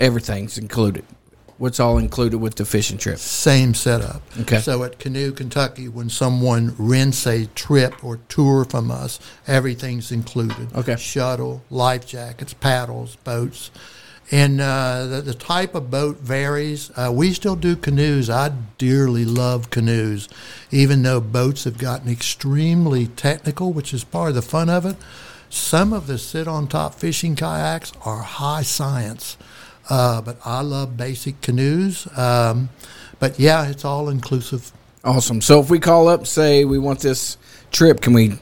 C: everything's included. What's all included with the fishing trip?
E: Same setup.
C: Okay.
E: So at Canoe, Kentucky, when someone rents a trip or tour from us, everything's included.
C: Okay.
E: Shuttle, life jackets, paddles, boats. And uh, the, the type of boat varies. Uh, we still do canoes. I dearly love canoes, even though boats have gotten extremely technical, which is part of the fun of it. Some of the sit on top fishing kayaks are high science. Uh, but I love basic canoes. Um, but yeah, it's all inclusive.
C: Awesome. So if we call up, say we want this trip, can we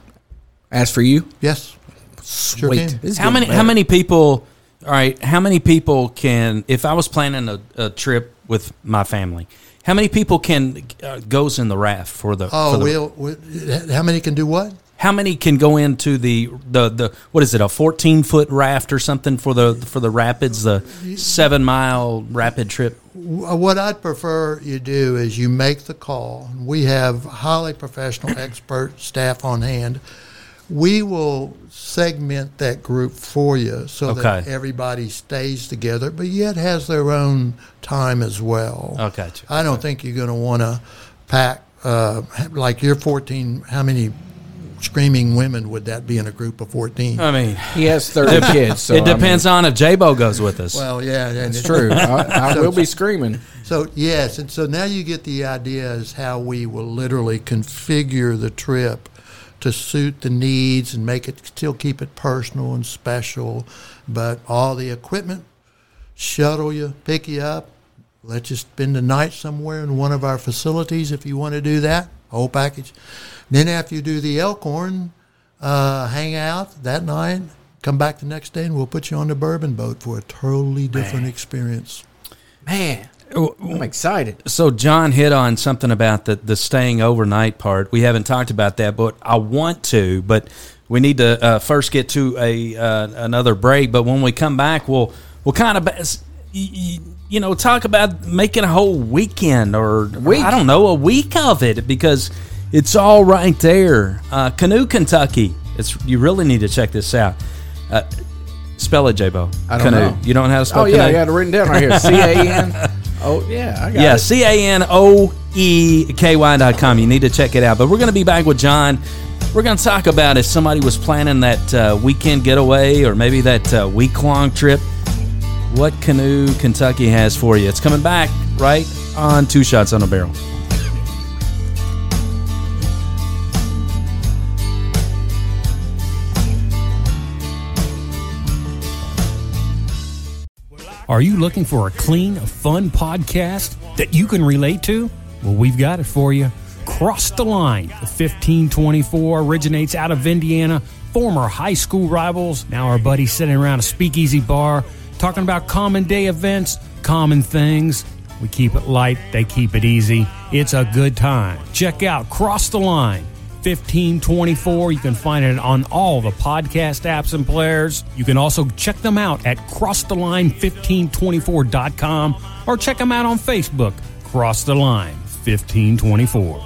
C: ask for you?
E: Yes. Sure
C: Sweet.
E: can.
B: How many?
C: better.
B: How many people? All right. How many people can? If I was planning a, a trip with my family, how many people can uh, goes in the raft for the?
E: Oh,
B: for the,
E: we'll, we how many can do what?
B: How many can go into the the the what is it? A fourteen foot raft or something for the for the rapids? The seven mile rapid trip.
E: What I'd prefer you do is you make the call. We have highly professional expert staff on hand. We will segment that group for you so that everybody stays together, but yet has their own time as well.
B: Okay.
E: I don't think you're going to want to pack uh, like you're 14. How many screaming women would that be in a group of 14?
B: I mean,
C: He has 30 kids. So
B: it depends
C: I
B: on if J-Bo goes with us.
E: well, yeah, and
C: it's true. I, I will be screaming.
E: So yes, and so now you get the idea as how we will literally configure the trip to suit the needs and make it still keep it personal and special, but all the equipment shuttle you, pick you up, let you spend the night somewhere in one of our facilities if you want to do that, whole package. Then after you do the Elkhorn, uh, hang out that night, come back the next day, and we'll put you on the bourbon boat for a totally different experience.
C: Man, I'm excited.
B: So John hit on something about the the staying overnight part. We haven't talked about that, but I want to. But we need to uh, first get to a uh, another break. But when we come back, we'll we'll kind of you, you know talk about making a whole weekend or
C: Week.
B: I don't know a week of it because it's all right there. Uh, Canoe, Kentucky. It's you really need to check this out. Uh, spell it, J-Bo.
C: I don't
B: Canoe.
C: know.
B: You don't know how to spell
C: Oh, yeah, I
B: canoe?
C: got it written down right here. C A N. Oh, yeah, I got
B: Yeah,
C: it.
B: C A N O E K Y dot com. You need to check it out. But we're going to be back with John. We're going to talk about if somebody was planning that uh, weekend getaway or maybe that uh, week long trip, what Canoe Kentucky has for you. It's coming back right on Two Shots on a Barrel.
G: Are you looking for a clean, fun podcast that you can relate to? Well, we've got it for you. Cross the Line, the 1524 originates out of Indiana. Former high school rivals, now our buddies sitting around a speakeasy bar talking about common day events, common things. We keep it light, they keep it easy. It's a good time. Check out Cross the Line. 1524. You can find it on all the podcast apps and players. You can also check them out at crosstheline1524.com or check them out on Facebook, Cross the Line 1524.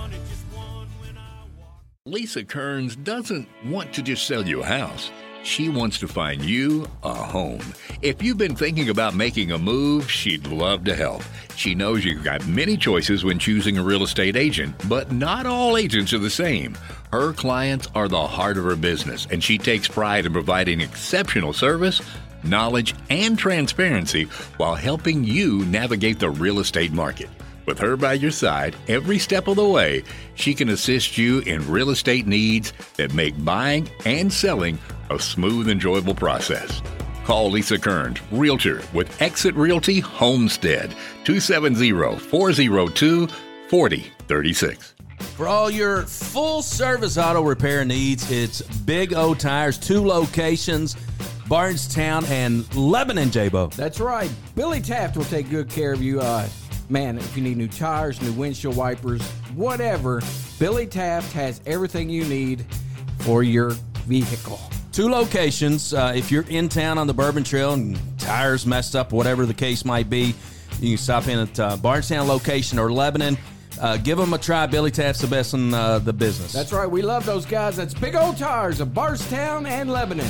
H: Lisa Kearns doesn't want to just sell you a house. She wants to find you a home. If you've been thinking about making a move, she'd love to help. She knows you've got many choices when choosing a real estate agent, but not all agents are the same. Her clients are the heart of her business, and she takes pride in providing exceptional service, knowledge, and transparency while helping you navigate the real estate market. With her by your side every step of the way, she can assist you in real estate needs that make buying and selling a smooth, enjoyable process. Call Lisa Kearns, Realtor with Exit Realty Homestead, 270 402 4036.
B: For all your full service auto repair needs, it's Big O Tires, two locations Bardstown, and Lebanon, J-Bo.
C: That's right. Billy Taft will take good care of you. Uh, man, if you need new tires, new windshield wipers, whatever, Billy Taft has everything you need for your vehicle.
B: Two locations. Uh, if you're in town on the Bourbon Trail and tires messed up, whatever the case might be, you can stop in at uh, Bardstown location or Lebanon. Uh, give them a try. Billy Taft's the best in uh, the business.
C: That's right. We love those guys. That's Big O Tires of Bardstown and Lebanon.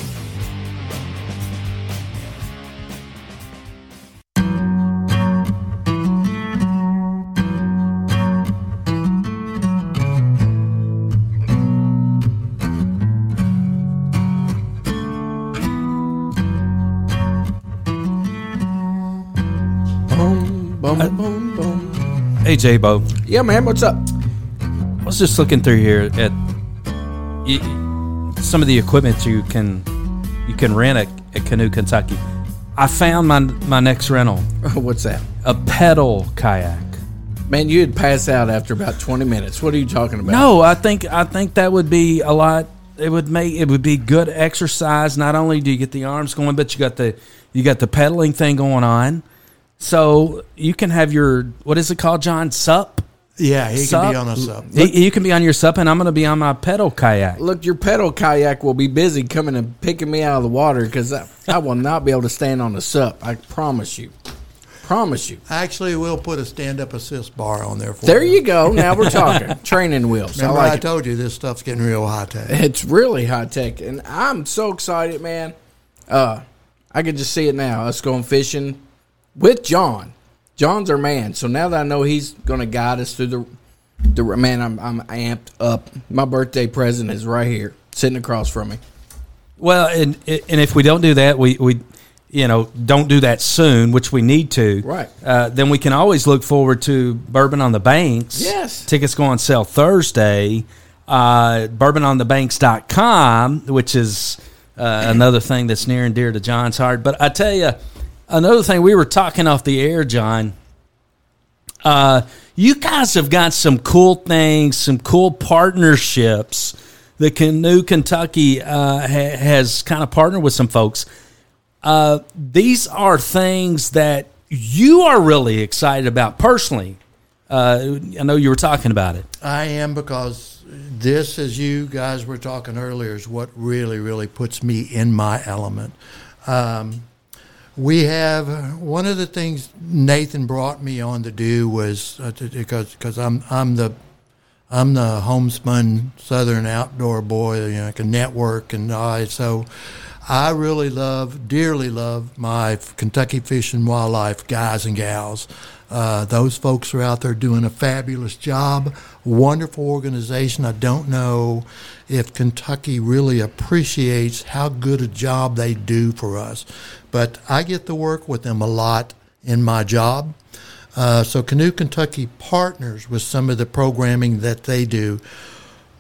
B: Hey, J-Bo.
C: Yeah, man. What's up?
B: I was just looking through here at y- some of the equipment you can you can rent at, at Canoe, Kentucky. I found my my next rental,
C: What's that?
B: a pedal kayak.
C: Man, you'd pass out after about 20 minutes. What are you talking about?
B: No, I think I think that would be a lot. It would make it would be good exercise. Not only do you get the arms going, but you got the you got the pedaling thing going on. So you can have your what is it called, John? Sup.
E: Yeah, he
B: Sup?
E: can be on a sup.
B: Y- You can be on your sup, and I'm going to be on my pedal kayak.
C: Look, your pedal kayak will be busy coming and picking me out of the water because I, I will not be able to stand on the sup. I promise you. Promise you.
E: Actually, we'll put a stand-up assist bar on there for
C: There you go. Now we're talking. Training wheels.
E: Remember,
C: I
E: I,
C: like it.
E: told you this stuff's getting real high tech.
C: It's really high tech, and I'm so excited, man. Uh, I can just see it now. Us going fishing with John. John's our man. So now that I know he's going to guide us through the, the man, I'm I'm amped up. My birthday present is right here, sitting across from me.
B: Well, and and if we don't do that, we we you know don't do that soon, which we need to.
C: Right.
B: Uh, then we can always look forward to Bourbon on the Banks.
C: Yes.
B: Tickets go on sale Thursday. Uh, bourbononthebanks.com, which is uh, another thing that's near and dear to John's heart. But I tell you, another thing we were talking off the air, John. Uh, you guys have got some cool things, some cool partnerships. The Canoe Kentucky uh, ha- has kind of partnered with some folks. Uh, these are things that you are really excited about personally. Uh, I know you were talking about it.
E: I am because this, as you guys were talking earlier, is what really, really puts me in my element. Um, we have one of the things Nathan brought me on to do was uh, because because I'm I'm the I'm the homespun Southern outdoor boy, you know, like a network, and I so I really love, dearly love my Kentucky Fish and Wildlife guys and gals. Uh, those folks are out there doing a fabulous job. Wonderful organization. I don't know if Kentucky really appreciates how good a job they do for us, but I get to work with them a lot in my job. Uh, so Canoe Kentucky partners with some of the programming that they do.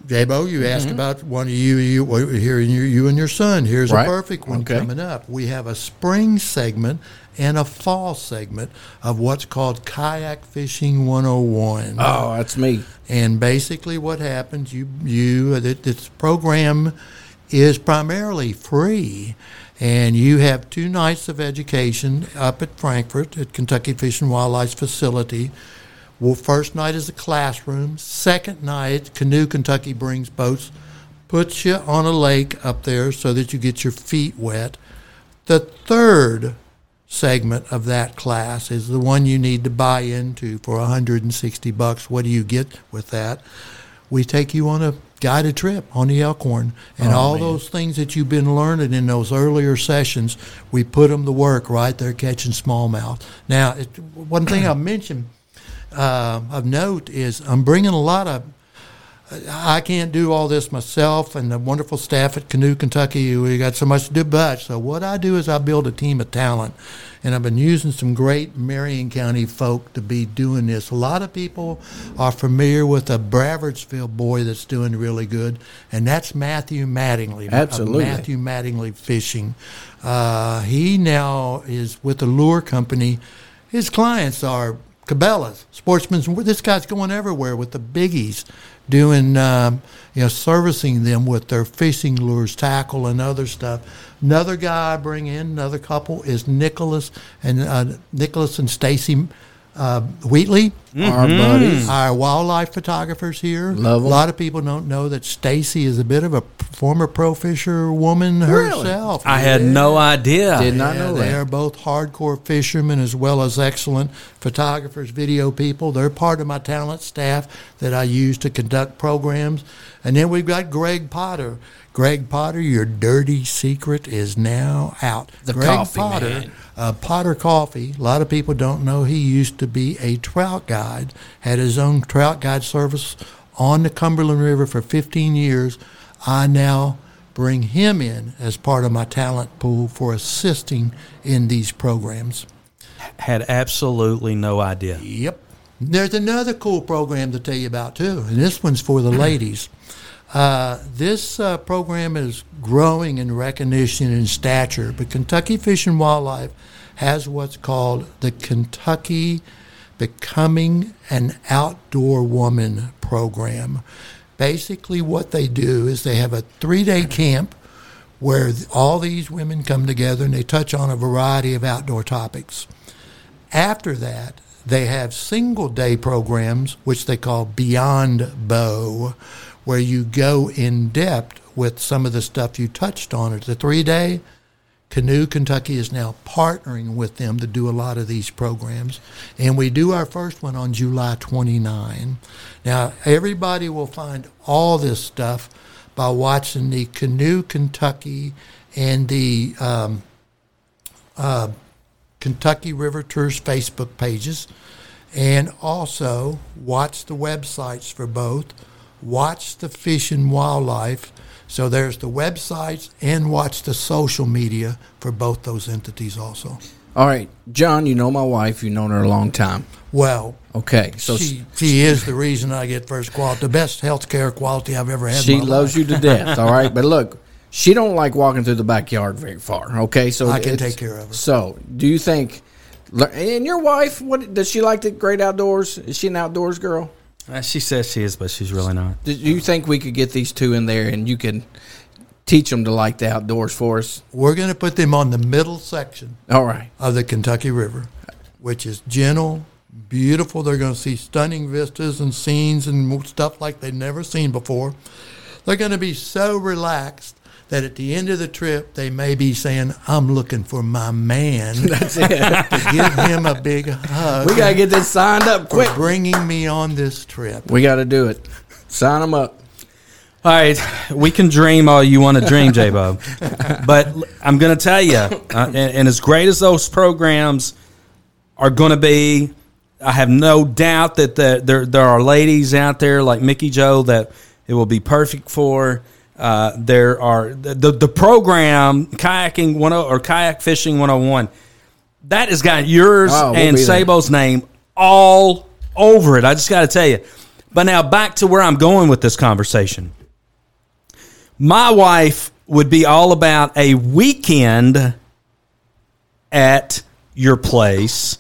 E: J-Bo, you asked about one of you, you here you, you and your son. Here's
C: Right.
E: a perfect one
C: Okay.
E: coming up. We have a spring segment and a fall segment of what's called Kayak Fishing 101.
C: Oh, that's me.
E: And basically, what happens, you you this program is primarily free, and you have two nights of education up at Frankfort at Kentucky Fish and Wildlife Facility. Well, first night is a classroom. Second night, Canoe Kentucky brings boats, puts you on a lake up there so that you get your feet wet. The third segment of that class is the one you need to buy into for 160 bucks. What do you get with that? We take you on a guided trip on the Elkhorn, and all those things that you've been learning in those earlier sessions, we put them to work right there catching smallmouth. Now, it, one thing I mentioned uh, of note is I'm bringing a lot of I can't do all this myself, and the wonderful staff at Canoe, Kentucky, we got so much to do. But so what I do is I build a team of talent, and I've been using some great Marion County folk to be doing this. A lot of people are familiar with a Bradfordsville boy that's doing really good, and that's Matthew Mattingly.
C: Absolutely.
E: Matthew Mattingly Fishing. Uh, he now is with a lure company. His clients are Cabela's, Sportsman's. This guy's going everywhere with the biggies, doing um, you know servicing them with their fishing lures, tackle, and other stuff. Another guy I bring in, another couple is Nicholas and uh, Nicholas and Stacy uh, Wheatley,
C: Our buddies.
E: our wildlife photographers here.
C: Love 'em.
E: A lot of people don't know that Stacy is a bit of a former pro fisher woman herself.
B: I had no idea.
C: Did not
E: Yeah,
C: know
E: they
C: that.
E: are both hardcore fishermen as well as excellent photographers, video people. They're part of my talent staff that I use to conduct programs. And then we've got Greg Potter. Greg Potter, your dirty secret is now out.
C: The
E: Greg
C: coffee
E: Potter,
C: man.
E: uh, Potter Coffee. A lot of people don't know he used to be a trout guide, had his own trout guide service on the Cumberland River for 15 years. I now bring him in as part of my talent pool for assisting in these programs.
B: Had absolutely no idea.
E: Yep. There's another cool program to tell you about too, and this one's for the ladies. Uh, this uh, program is growing in recognition and stature, but Kentucky Fish and Wildlife has what's called the Kentucky Becoming an Outdoor Woman program. Basically, what they do is they have a three day camp where all these women come together and they touch on a variety of outdoor topics. After that, they have single day programs, which they call Beyond Bow, where you go in depth with some of the stuff you touched on. It's a three day. Canoe Kentucky is now partnering with them to do a lot of these programs. And we do our first one on July 29. Now, everybody will find all this stuff by watching the Canoe Kentucky and the um, uh, Kentucky River Tours Facebook pages, and also watch the websites for both. Watch the Fish and Wildlife. So there's the websites and watch the social media for both those entities also.
C: All right, John, you know my wife. You've known her a long time.
E: Well,
C: Okay, so
E: she, she is the reason I get first quality, the best health care quality I've ever had.
C: she loves
E: life.
C: you to death. All right, but look, she don't like walking through the backyard very far. Okay, so
E: I can take care of her.
C: So, do you think? And your wife, what does she like? The great outdoors? Is she an outdoors girl?
B: Uh, she says she is, but she's really not.
C: Do you think we could get these two in there and you can teach them to like the outdoors for us?
E: We're going to put them on the middle section
C: All right.
E: of the Kentucky River, which is gentle, beautiful. They're going to see stunning vistas and scenes and stuff like they've never seen before. They're going to be so relaxed that at the end of the trip, they may be saying, I'm looking for my man.
C: That's it.
E: to give him a big hug.
C: we gotta get this signed up
E: for
C: quick.
E: bringing me on this trip.
C: We got to do it. Sign them up.
B: All right, we can dream all you want to dream, J-Bo. But I'm going to tell you, uh, and, and as great as those programs are going to be, I have no doubt that the, there there are ladies out there like Mickey Joe that it will be perfect for. Uh, there are the, the program kayaking one or kayak fishing 101 that has got yours
C: Oh, we'll
B: and. Sabo's name all over it. I just got to tell you. But now back to where I'm going with this conversation. My wife would be all about a weekend at your place,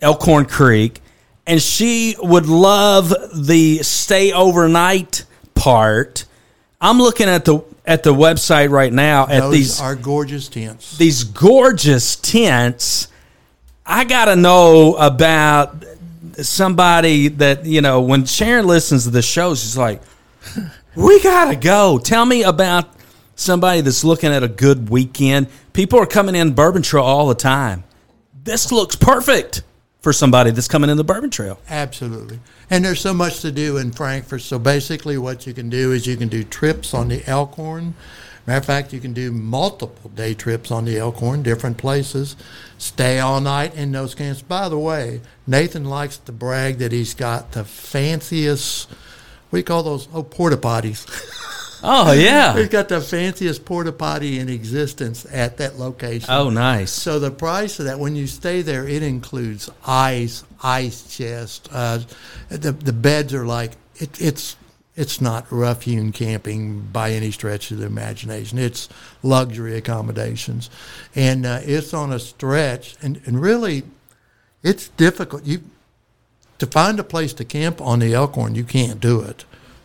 B: Elkhorn Creek, and she would love the stay overnight part. I'm looking at the at the website right now at
E: Those
B: these
E: are gorgeous tents.
B: these gorgeous tents. I got to know about somebody that, you know, when Sharon listens to the show, she's like, we got to go. Tell me about somebody that's looking at a good weekend. People are coming in Bourbon Trail all the time. This looks perfect for somebody that's coming in the Bourbon Trail.
E: Absolutely. And there's so much to do in Frankfort. So basically, what you can do is you can do trips on the Elkhorn. Matter of fact, you can do multiple day trips on the Elkhorn, different places. Stay all night in those camps. By the way, Nathan likes to brag that he's got the fanciest, you call those? Oh, porta potties.
B: Oh, yeah.
E: we've got the fanciest porta potty in existence at that location.
B: Oh, nice.
E: So the price of that, when you stay there, it includes ice, ice chest. Uh, the the beds are like it, it's it's not rough hewn camping by any stretch of the imagination. It's luxury accommodations, and uh, it's on a stretch, and, and really, it's difficult. You to find a place to camp on the Elkhorn, you can't do it.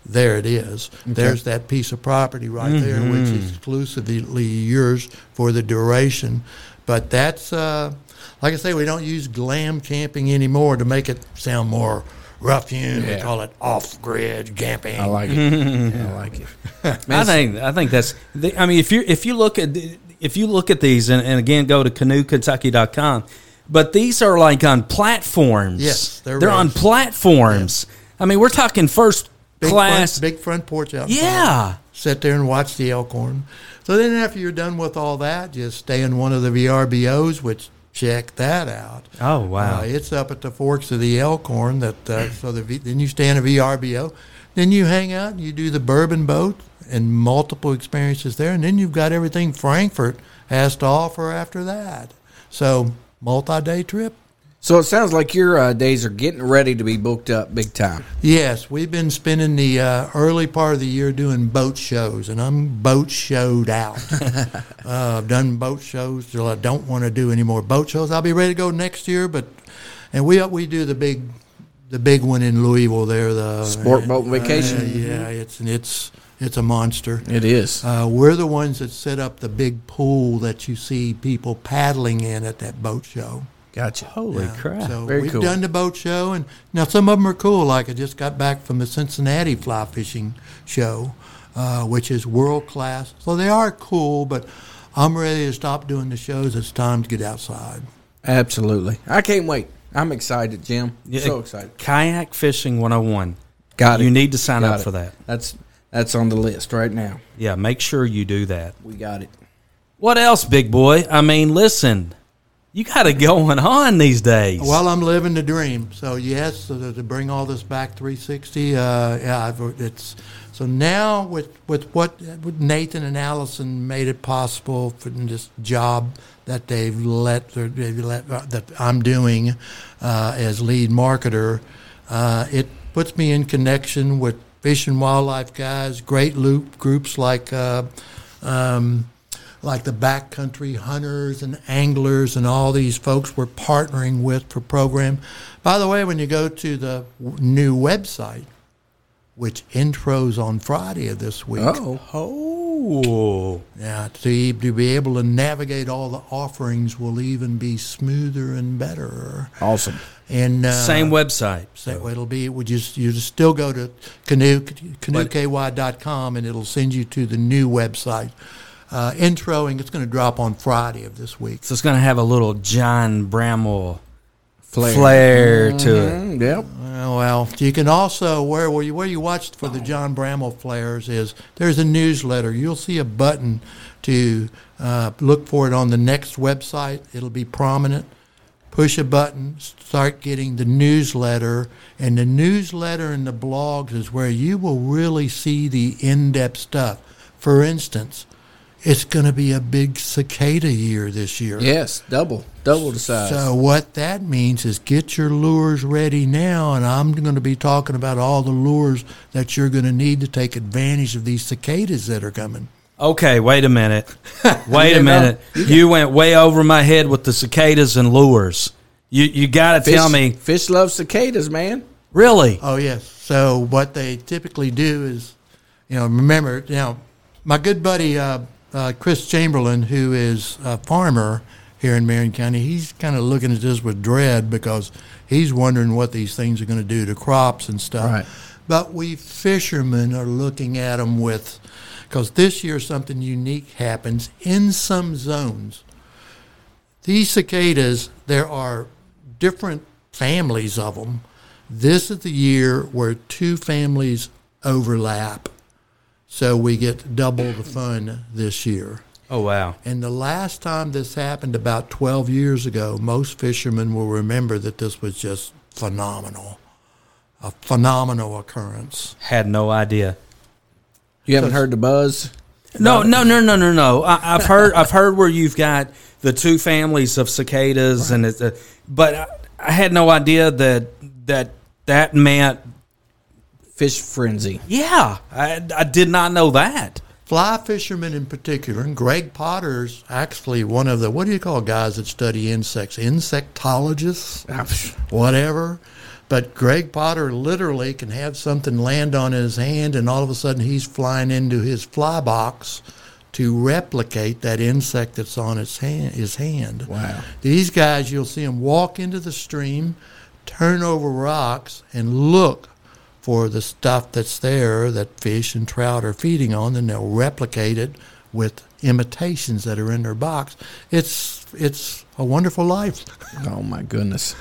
E: There it is. There's that piece of property right there, which is exclusively yours for the duration. But that's, uh, like I say, we don't use glam camping anymore to make it sound more rough hewn. We call it off grid camping.
C: I like it. I like it.
B: I think I think that's. the- I mean, if you if you look at if you look at these and, and again go to canoekentucky.com, but these are like on platforms.
E: Yes, they're
B: they're on
E: raised.
B: platforms. I mean, we're talking first
E: big
B: class.
E: front, big front porch out.
B: Yeah.
E: front. sit there and watch the elkhorn. So then, after you're done with all that, just stay in one of the VRBOs, which check that out.
B: Oh, wow.
E: Uh, it's up at the forks of the Elkhorn. That uh, so the v, then you stay in a VRBO, then you hang out and you do the bourbon boat and multiple experiences there, and then you've got everything Frankfort has to offer after that. So multi-day trip.
C: So it sounds like your uh, days are getting ready to be booked up big time.
E: Yes, we've been spending the uh, early part of the year doing boat shows, and I'm boat showed out. uh, I've done boat shows till I don't want to do any more boat shows. I'll be ready to go next year, but and we we do the big the big one in Louisville there. The
C: Sport boat and vacation.
E: Uh, yeah, it's it's it's a monster.
C: It is.
E: Uh, we're the ones that set up the big pool that you see people paddling in at that boat show.
C: Gotcha.
B: Holy
E: Yeah.
B: crap!
E: So
C: Very
E: we've
C: cool.
E: done the boat show, and now some of them are cool. Like I just got back from the Cincinnati fly fishing show, uh, which is world class. So they are cool, but I'm ready to stop doing the shows. It's time to get outside.
C: Absolutely. I can't wait. I'm excited, Jim.
B: Yeah,
C: so excited.
B: Kayak fishing 101.
C: Got it.
B: You need to sign
C: Got
B: up
C: it.
B: for that.
C: That's that's on the list right now.
B: Yeah, make sure you do that.
C: We got it.
B: What else, big boy? I mean, listen, you got it going on these days.
E: Well, I'm living the dream. So yes, to, to bring all this back 360, uh, yeah, it's so now with with what with Nathan and Allison made it possible for this job that they've let, they've let uh, that I'm doing uh, as lead marketer. Uh, it puts me in connection with fish and wildlife guys, great loop groups like. Uh, um, like the backcountry hunters and anglers and all these folks we're partnering with for program. By the way, when you go to the w- new website, which intros on Friday of this week,
C: Oh,
B: oh,
E: yeah, to, e- to be able to navigate all the offerings will even be smoother and better.
C: awesome.
E: And uh,
B: same website.
E: Same, So it'll be we just you just still go to canoe canoeky.com and it'll send you to the new website. Uh, introing it's going to drop on Friday of this week.
B: So it's going to have a little John Bramel
C: Flair.
B: flair, to it.
C: Mm, yep.
E: Uh, well, you can also where where you where you watched for the John Bramel flares is there's a newsletter. You'll see a button to uh, look for it on the next website. It'll be prominent. Push a button, start getting the newsletter, and the newsletter and the blogs is where you will really see the in-depth stuff. For instance, it's going to be a big cicada year this year.
C: Yes, double, double the size.
E: So what that means is get your lures ready now, and I'm going to be talking about all the lures that you're going to need to take advantage of these cicadas that are coming.
B: Okay, wait a minute. Wait a minute. You went way over my head with the cicadas and lures. You you got to tell me,
C: fish love cicadas, man.
B: really?
E: Oh yes. So what they typically do is, you know, remember now, my good buddy uh, uh, Chris Chamberlain, who is a farmer here in Marion County, he's kind of looking at this with dread because he's wondering what these things are going to do to crops and stuff.
C: Right.
E: But we fishermen are looking at them with, because this year something unique happens in some zones. These cicadas, there are different families of them. This is the year where two families overlap. So we get double the fun this year.
B: Oh wow.
E: And the last time this happened, about 12 years ago, most fishermen will remember that this was just phenomenal. A phenomenal occurrence.
B: Had no idea.
C: You haven't heard the buzz?
B: No, no, no, no, no, no. I, I've heard, I've heard where you've got the two families of cicadas, and it's, uh, but I, I had no idea that that that meant.
C: Fish frenzy.
B: Yeah, I, I did not know that.
E: fly fishermen in particular, and Greg Potter's actually one of the what do you call guys that study insects? Insectologists, whatever. But Greg Potter literally can have something land on his hand, and all of a sudden he's flying into his fly box to replicate that insect that's on his hand. His hand.
C: Wow.
E: These guys, you'll see them walk into the stream, turn over rocks, and look for the stuff that's there that fish and trout are feeding on, and they'll replicate it with imitations that are in their box. It's it's a wonderful life.
C: Oh my goodness.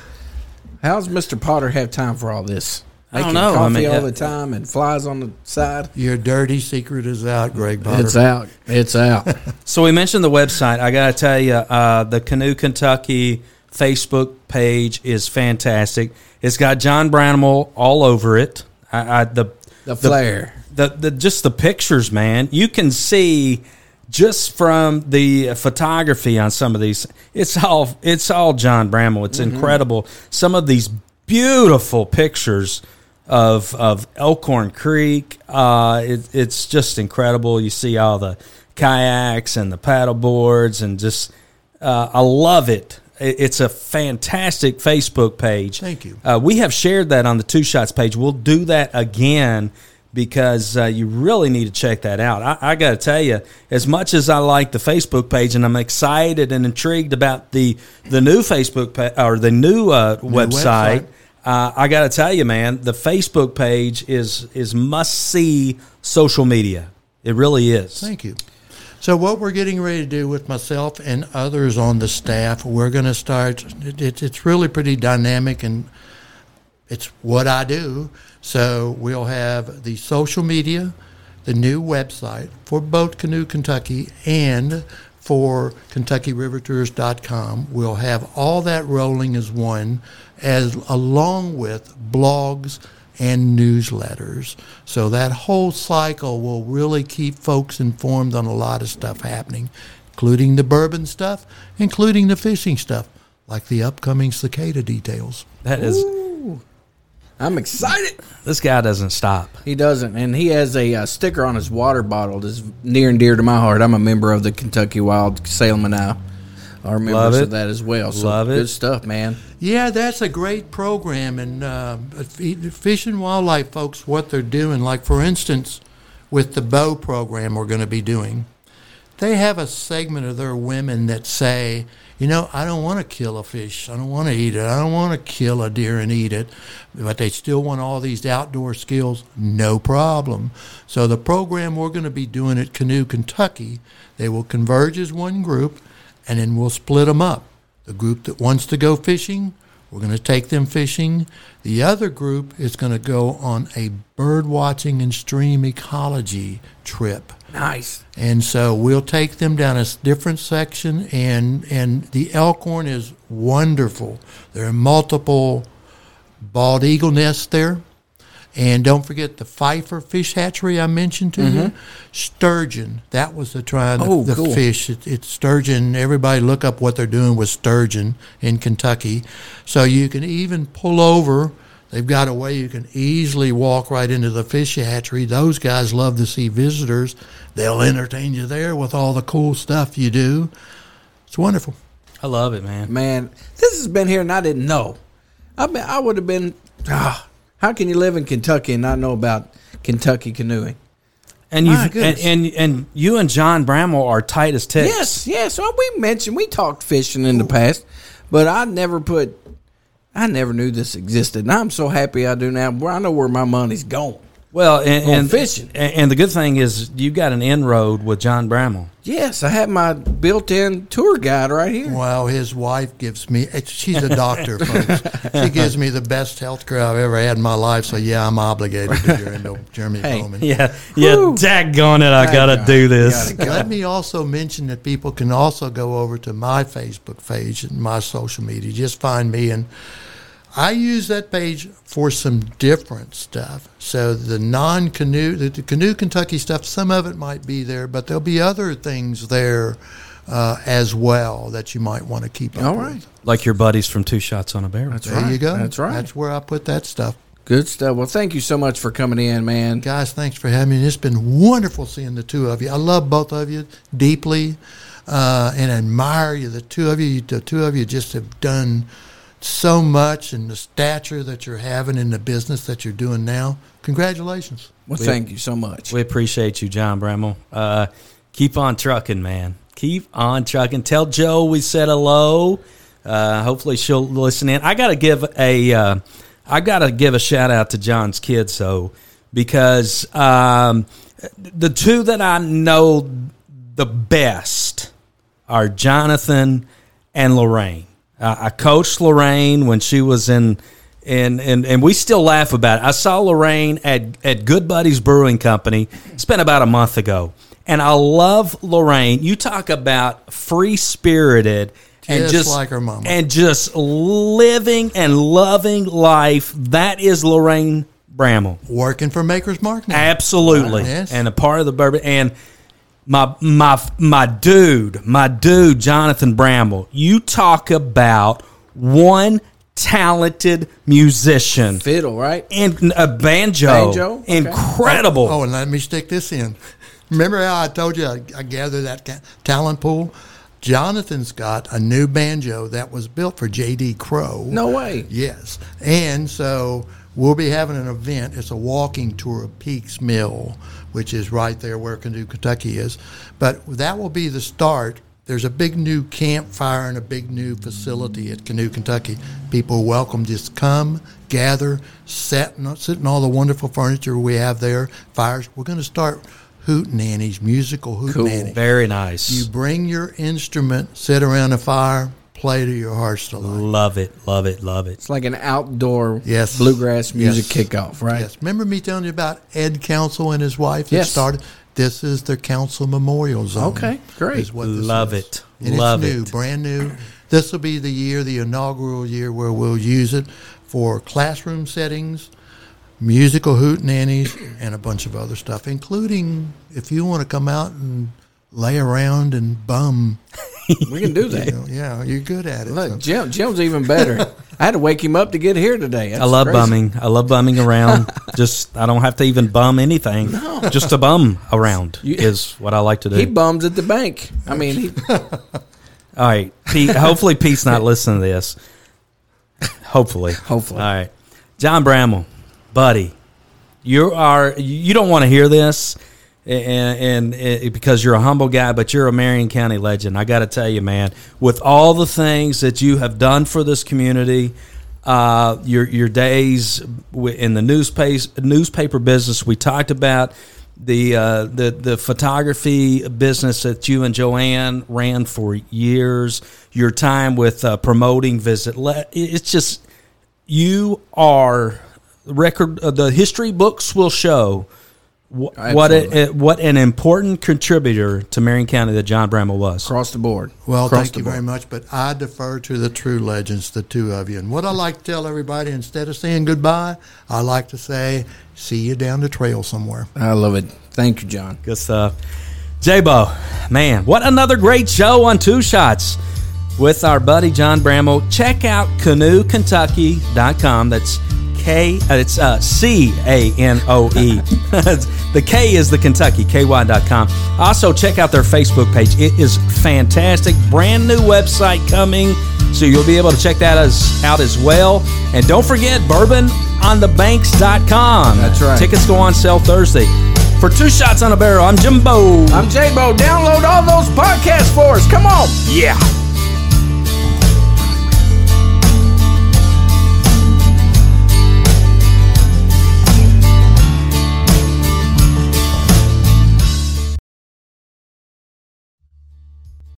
C: How's Mr. Potter have time for all this?
B: I don't
C: Making
B: know. I
C: Coffee
B: mean,
C: all
B: uh,
C: the time and flies on the side.
E: Your dirty secret is out, Greg Potter.
C: It's out. It's out.
B: So we mentioned the website. I got to tell you, uh, the Canoe Kentucky Facebook page is fantastic. It's got John Bramel all over it. I, I, the
C: The flare.
B: the, the just the pictures, man. You can see just from the photography on some of these. It's all it's all John Bramel. It's incredible. Some of these beautiful pictures of of Elkhorn Creek. Uh, it, it's just incredible. You see all the kayaks and the paddle boards and just uh, I love it. It- It's a fantastic Facebook page.
E: Thank you.
B: Uh, we have shared that on the Two Shots page. We'll do that again because uh, you really need to check that out. I, I got to tell you, as much as I like the Facebook page and I'm excited and intrigued about the the new Facebook or the new, uh, website,
E: website.
B: Uh, I got to tell you, man, the Facebook page is is must see social media. It really is.
E: Thank you. So what we're getting ready to do with myself and others on the staff, we're going to start. It, it, it's really pretty dynamic, and it's what I do. So we'll have the social media, the new website for both Canoe Kentucky and for KentuckyRiverTours.com. We'll have all that rolling as one, as along with blogs and newsletters. So that whole cycle will really keep folks informed on a lot of stuff happening, including the bourbon stuff, including the fishing stuff, like the upcoming cicada details.
B: That is
C: I'm excited.
B: this guy doesn't stop.
C: He doesn't, and he has a uh, sticker on his water bottle that's near and dear to my heart. I'm a member of the Kentucky Wild Salmon now. Are members
B: Love it.
C: of that as well. So
B: Love it.
C: Good stuff, man.
E: Yeah, that's a great program, and uh, Fish and Wildlife folks, what they're doing, like for instance, with the bow program we're going to be doing, they have a segment of their women that say, you know, I don't want to kill a fish, I don't want to eat it, I don't want to kill a deer and eat it, but they still want all these outdoor skills. No problem. So the program we're going to be doing at Canoe Kentucky, they will converge as one group, and then we'll split them up. The group that wants to go fishing, we're going to take them fishing. The other group is going to go on a bird watching and stream ecology trip.
C: Nice.
E: And so we'll take them down a different section, and and the Elkhorn is wonderful. There are multiple bald eagle nests there, and don't forget the Pfeiffer fish hatchery I mentioned to you. Sturgeon, that was the trying
C: Oh,
E: the
C: cool.
E: fish. It, it's sturgeon. Everybody look up what they're doing with sturgeon in Kentucky. So you can even pull over. They've got a way you can easily walk right into the fish hatchery. Those guys love to see visitors. They'll entertain you there with all the cool stuff you do. It's wonderful.
B: I love it, man.
C: Man, this has been here and I didn't know. I mean, I would have been. Ah, how can you live in Kentucky and not know about Kentucky canoeing?
B: And you and, and and you and John Bramel are tight as ticks.
C: Yes, yes. Well, we mentioned we talked fishing in the past, but I never put. I never knew this existed, and I'm so happy I do now. I know where my money's going.
B: Well, and,
C: On
B: and
C: fishing.
B: and, and the good thing is you got an inroad with John Bramel.
C: Yes, I have my built-in tour guide right here.
E: Well, his wife gives me, eh, she's a doctor, folks. She gives me the best health care I've ever had in my life. So, yeah, I'm obligated to Jeremy, Jeremy
C: Hey,
E: Bowman.
B: Yeah, yeah.
C: Whew.
B: Daggone it! I gotta
C: Daggone
B: do this.
C: Gotta go.
E: Let me also mention that people can also go over to my Facebook page and my social media. Just find me, and I use that page for some different stuff. So the non-canoe, the, the canoe Kentucky stuff, some of it might be there, but there'll be other things there uh, as well that you might want to keep up
C: All
E: with.
B: Like your buddies from Two Shots on a Barrel.
C: That's
E: There
C: right.
E: you go.
C: That's right.
E: That's where I put that stuff.
C: Good stuff. Well, thank you so much for coming in, man.
E: Guys, thanks for having me. It's been wonderful seeing the two of you. I love both of you deeply uh, and admire you. The two of you, the two of you just have done so much and the stature that you're having in the business that you're doing now. Congratulations.
C: Well, thank you so much.
B: We appreciate you, John Bramel. Uh, keep on trucking, man. Keep on trucking. Tell Joe we said hello. Uh, hopefully she'll listen in. I got to give a uh, I got to give a shout out to John's kids so because um, the two that I know the best are Jonathan and Lorraine. Uh, I coached Lorraine when she was in, in, and and we still laugh about it. I saw Lorraine at at Good Buddies Brewing Company. It's been about a month ago, and I love Lorraine. You talk about free spirited. And
E: Just
B: just
E: like her mom,
B: and just living and loving life. That is Lorraine Bramel.
E: Working for Maker's Mark now.
B: Absolutely.
E: Yes.
B: And a part of the bourbon and my my my dude, my dude Jonathan Bramel. You talk about one talented musician
C: Fiddle, right?
B: and a banjo.
C: Banjo? Okay.
B: Incredible.
E: Oh, and let me stick this in. Remember how I told you I, I gathered that talent pool? Jonathan's got a new banjo that was built for J.D. Crowe.
C: No way.
E: Yes. And so we'll be having an event. It's a walking tour of Peaks Mill, which is right there where Canoe, Kentucky is. But that will be the start. There's a big new campfire and a big new facility at Canoe, Kentucky. People are welcome. Just come, gather, sit sit in all the wonderful furniture we have there. Fires. We're going to start hootenannies, musical hootenannies.
B: Very nice.
E: You bring your instrument, sit around a fire, play to your heart's delight.
B: love it, love it, love it.
C: It's like an outdoor
E: Yes.
C: bluegrass music
E: Yes.
C: kickoff, right?
E: Yes. Remember me telling you about Ed Council and his wife that
C: Yes.
E: started? This is the council memorial zone.
C: Okay, great.
E: is what
B: Love
E: is.
B: it.
E: And
B: Love
E: it's new,
B: it.
E: brand new. This will be the year, the inaugural year, where we'll use it for classroom settings, musical hootenannies, and a bunch of other stuff, including if you want to come out and lay around and bum.
C: We can do that.
E: You know, yeah, you're good at it.
C: Look,
E: so.
C: Jim, Jim's even better. I had to wake him up to get here today. That's
B: I love
C: crazy.
B: bumming. I love bumming around. just I don't have to even bum anything. No. Just to bum around
C: You-
B: is what I like to do.
C: He bums at the bank. I mean, he,
B: All right, Pete. hopefully, Pete's not listening to this. Hopefully,
C: Hopefully.
B: All right, John Bramel, buddy, you are you don't want to hear this, and, and, because you're a humble guy, but you're a Marion County legend. I got to tell you, man, with all the things that you have done for this community. Uh, your your days in the newspaper newspaper business we talked about the uh, the the photography business that you and Joanne ran for years. Your time with uh, promoting Visit. It's just you are record. Uh, the history books will show what
C: Absolutely.
B: a, what an important contributor to Marion County that John Bramel was.
C: across the board.
E: Well,
C: Across
E: thank
C: the
E: you very much, but I defer to the true legends, the two of you. And what I like to tell everybody, instead of saying goodbye, I like to say, see you down the trail somewhere.
C: I love it. Thank you, John.
B: Good stuff. J-Bo, man, what another great show on Two Shots with our buddy John Bramel. Check out canoekentucky.com. That's K, uh, it's uh, C A N O E. The K is the Kentucky, KY.com. Also, check out their Facebook page. It is fantastic. Brand new website coming, so you'll be able to check that as, out as well. And don't forget, bourbononthebanks.com.
C: That's right.
B: Tickets go on sale Thursday. For Two Shots on a Barrel, I'm Jimbo.
C: I'm J-Bo. Download all those podcasts for us. Come on.
B: yeah.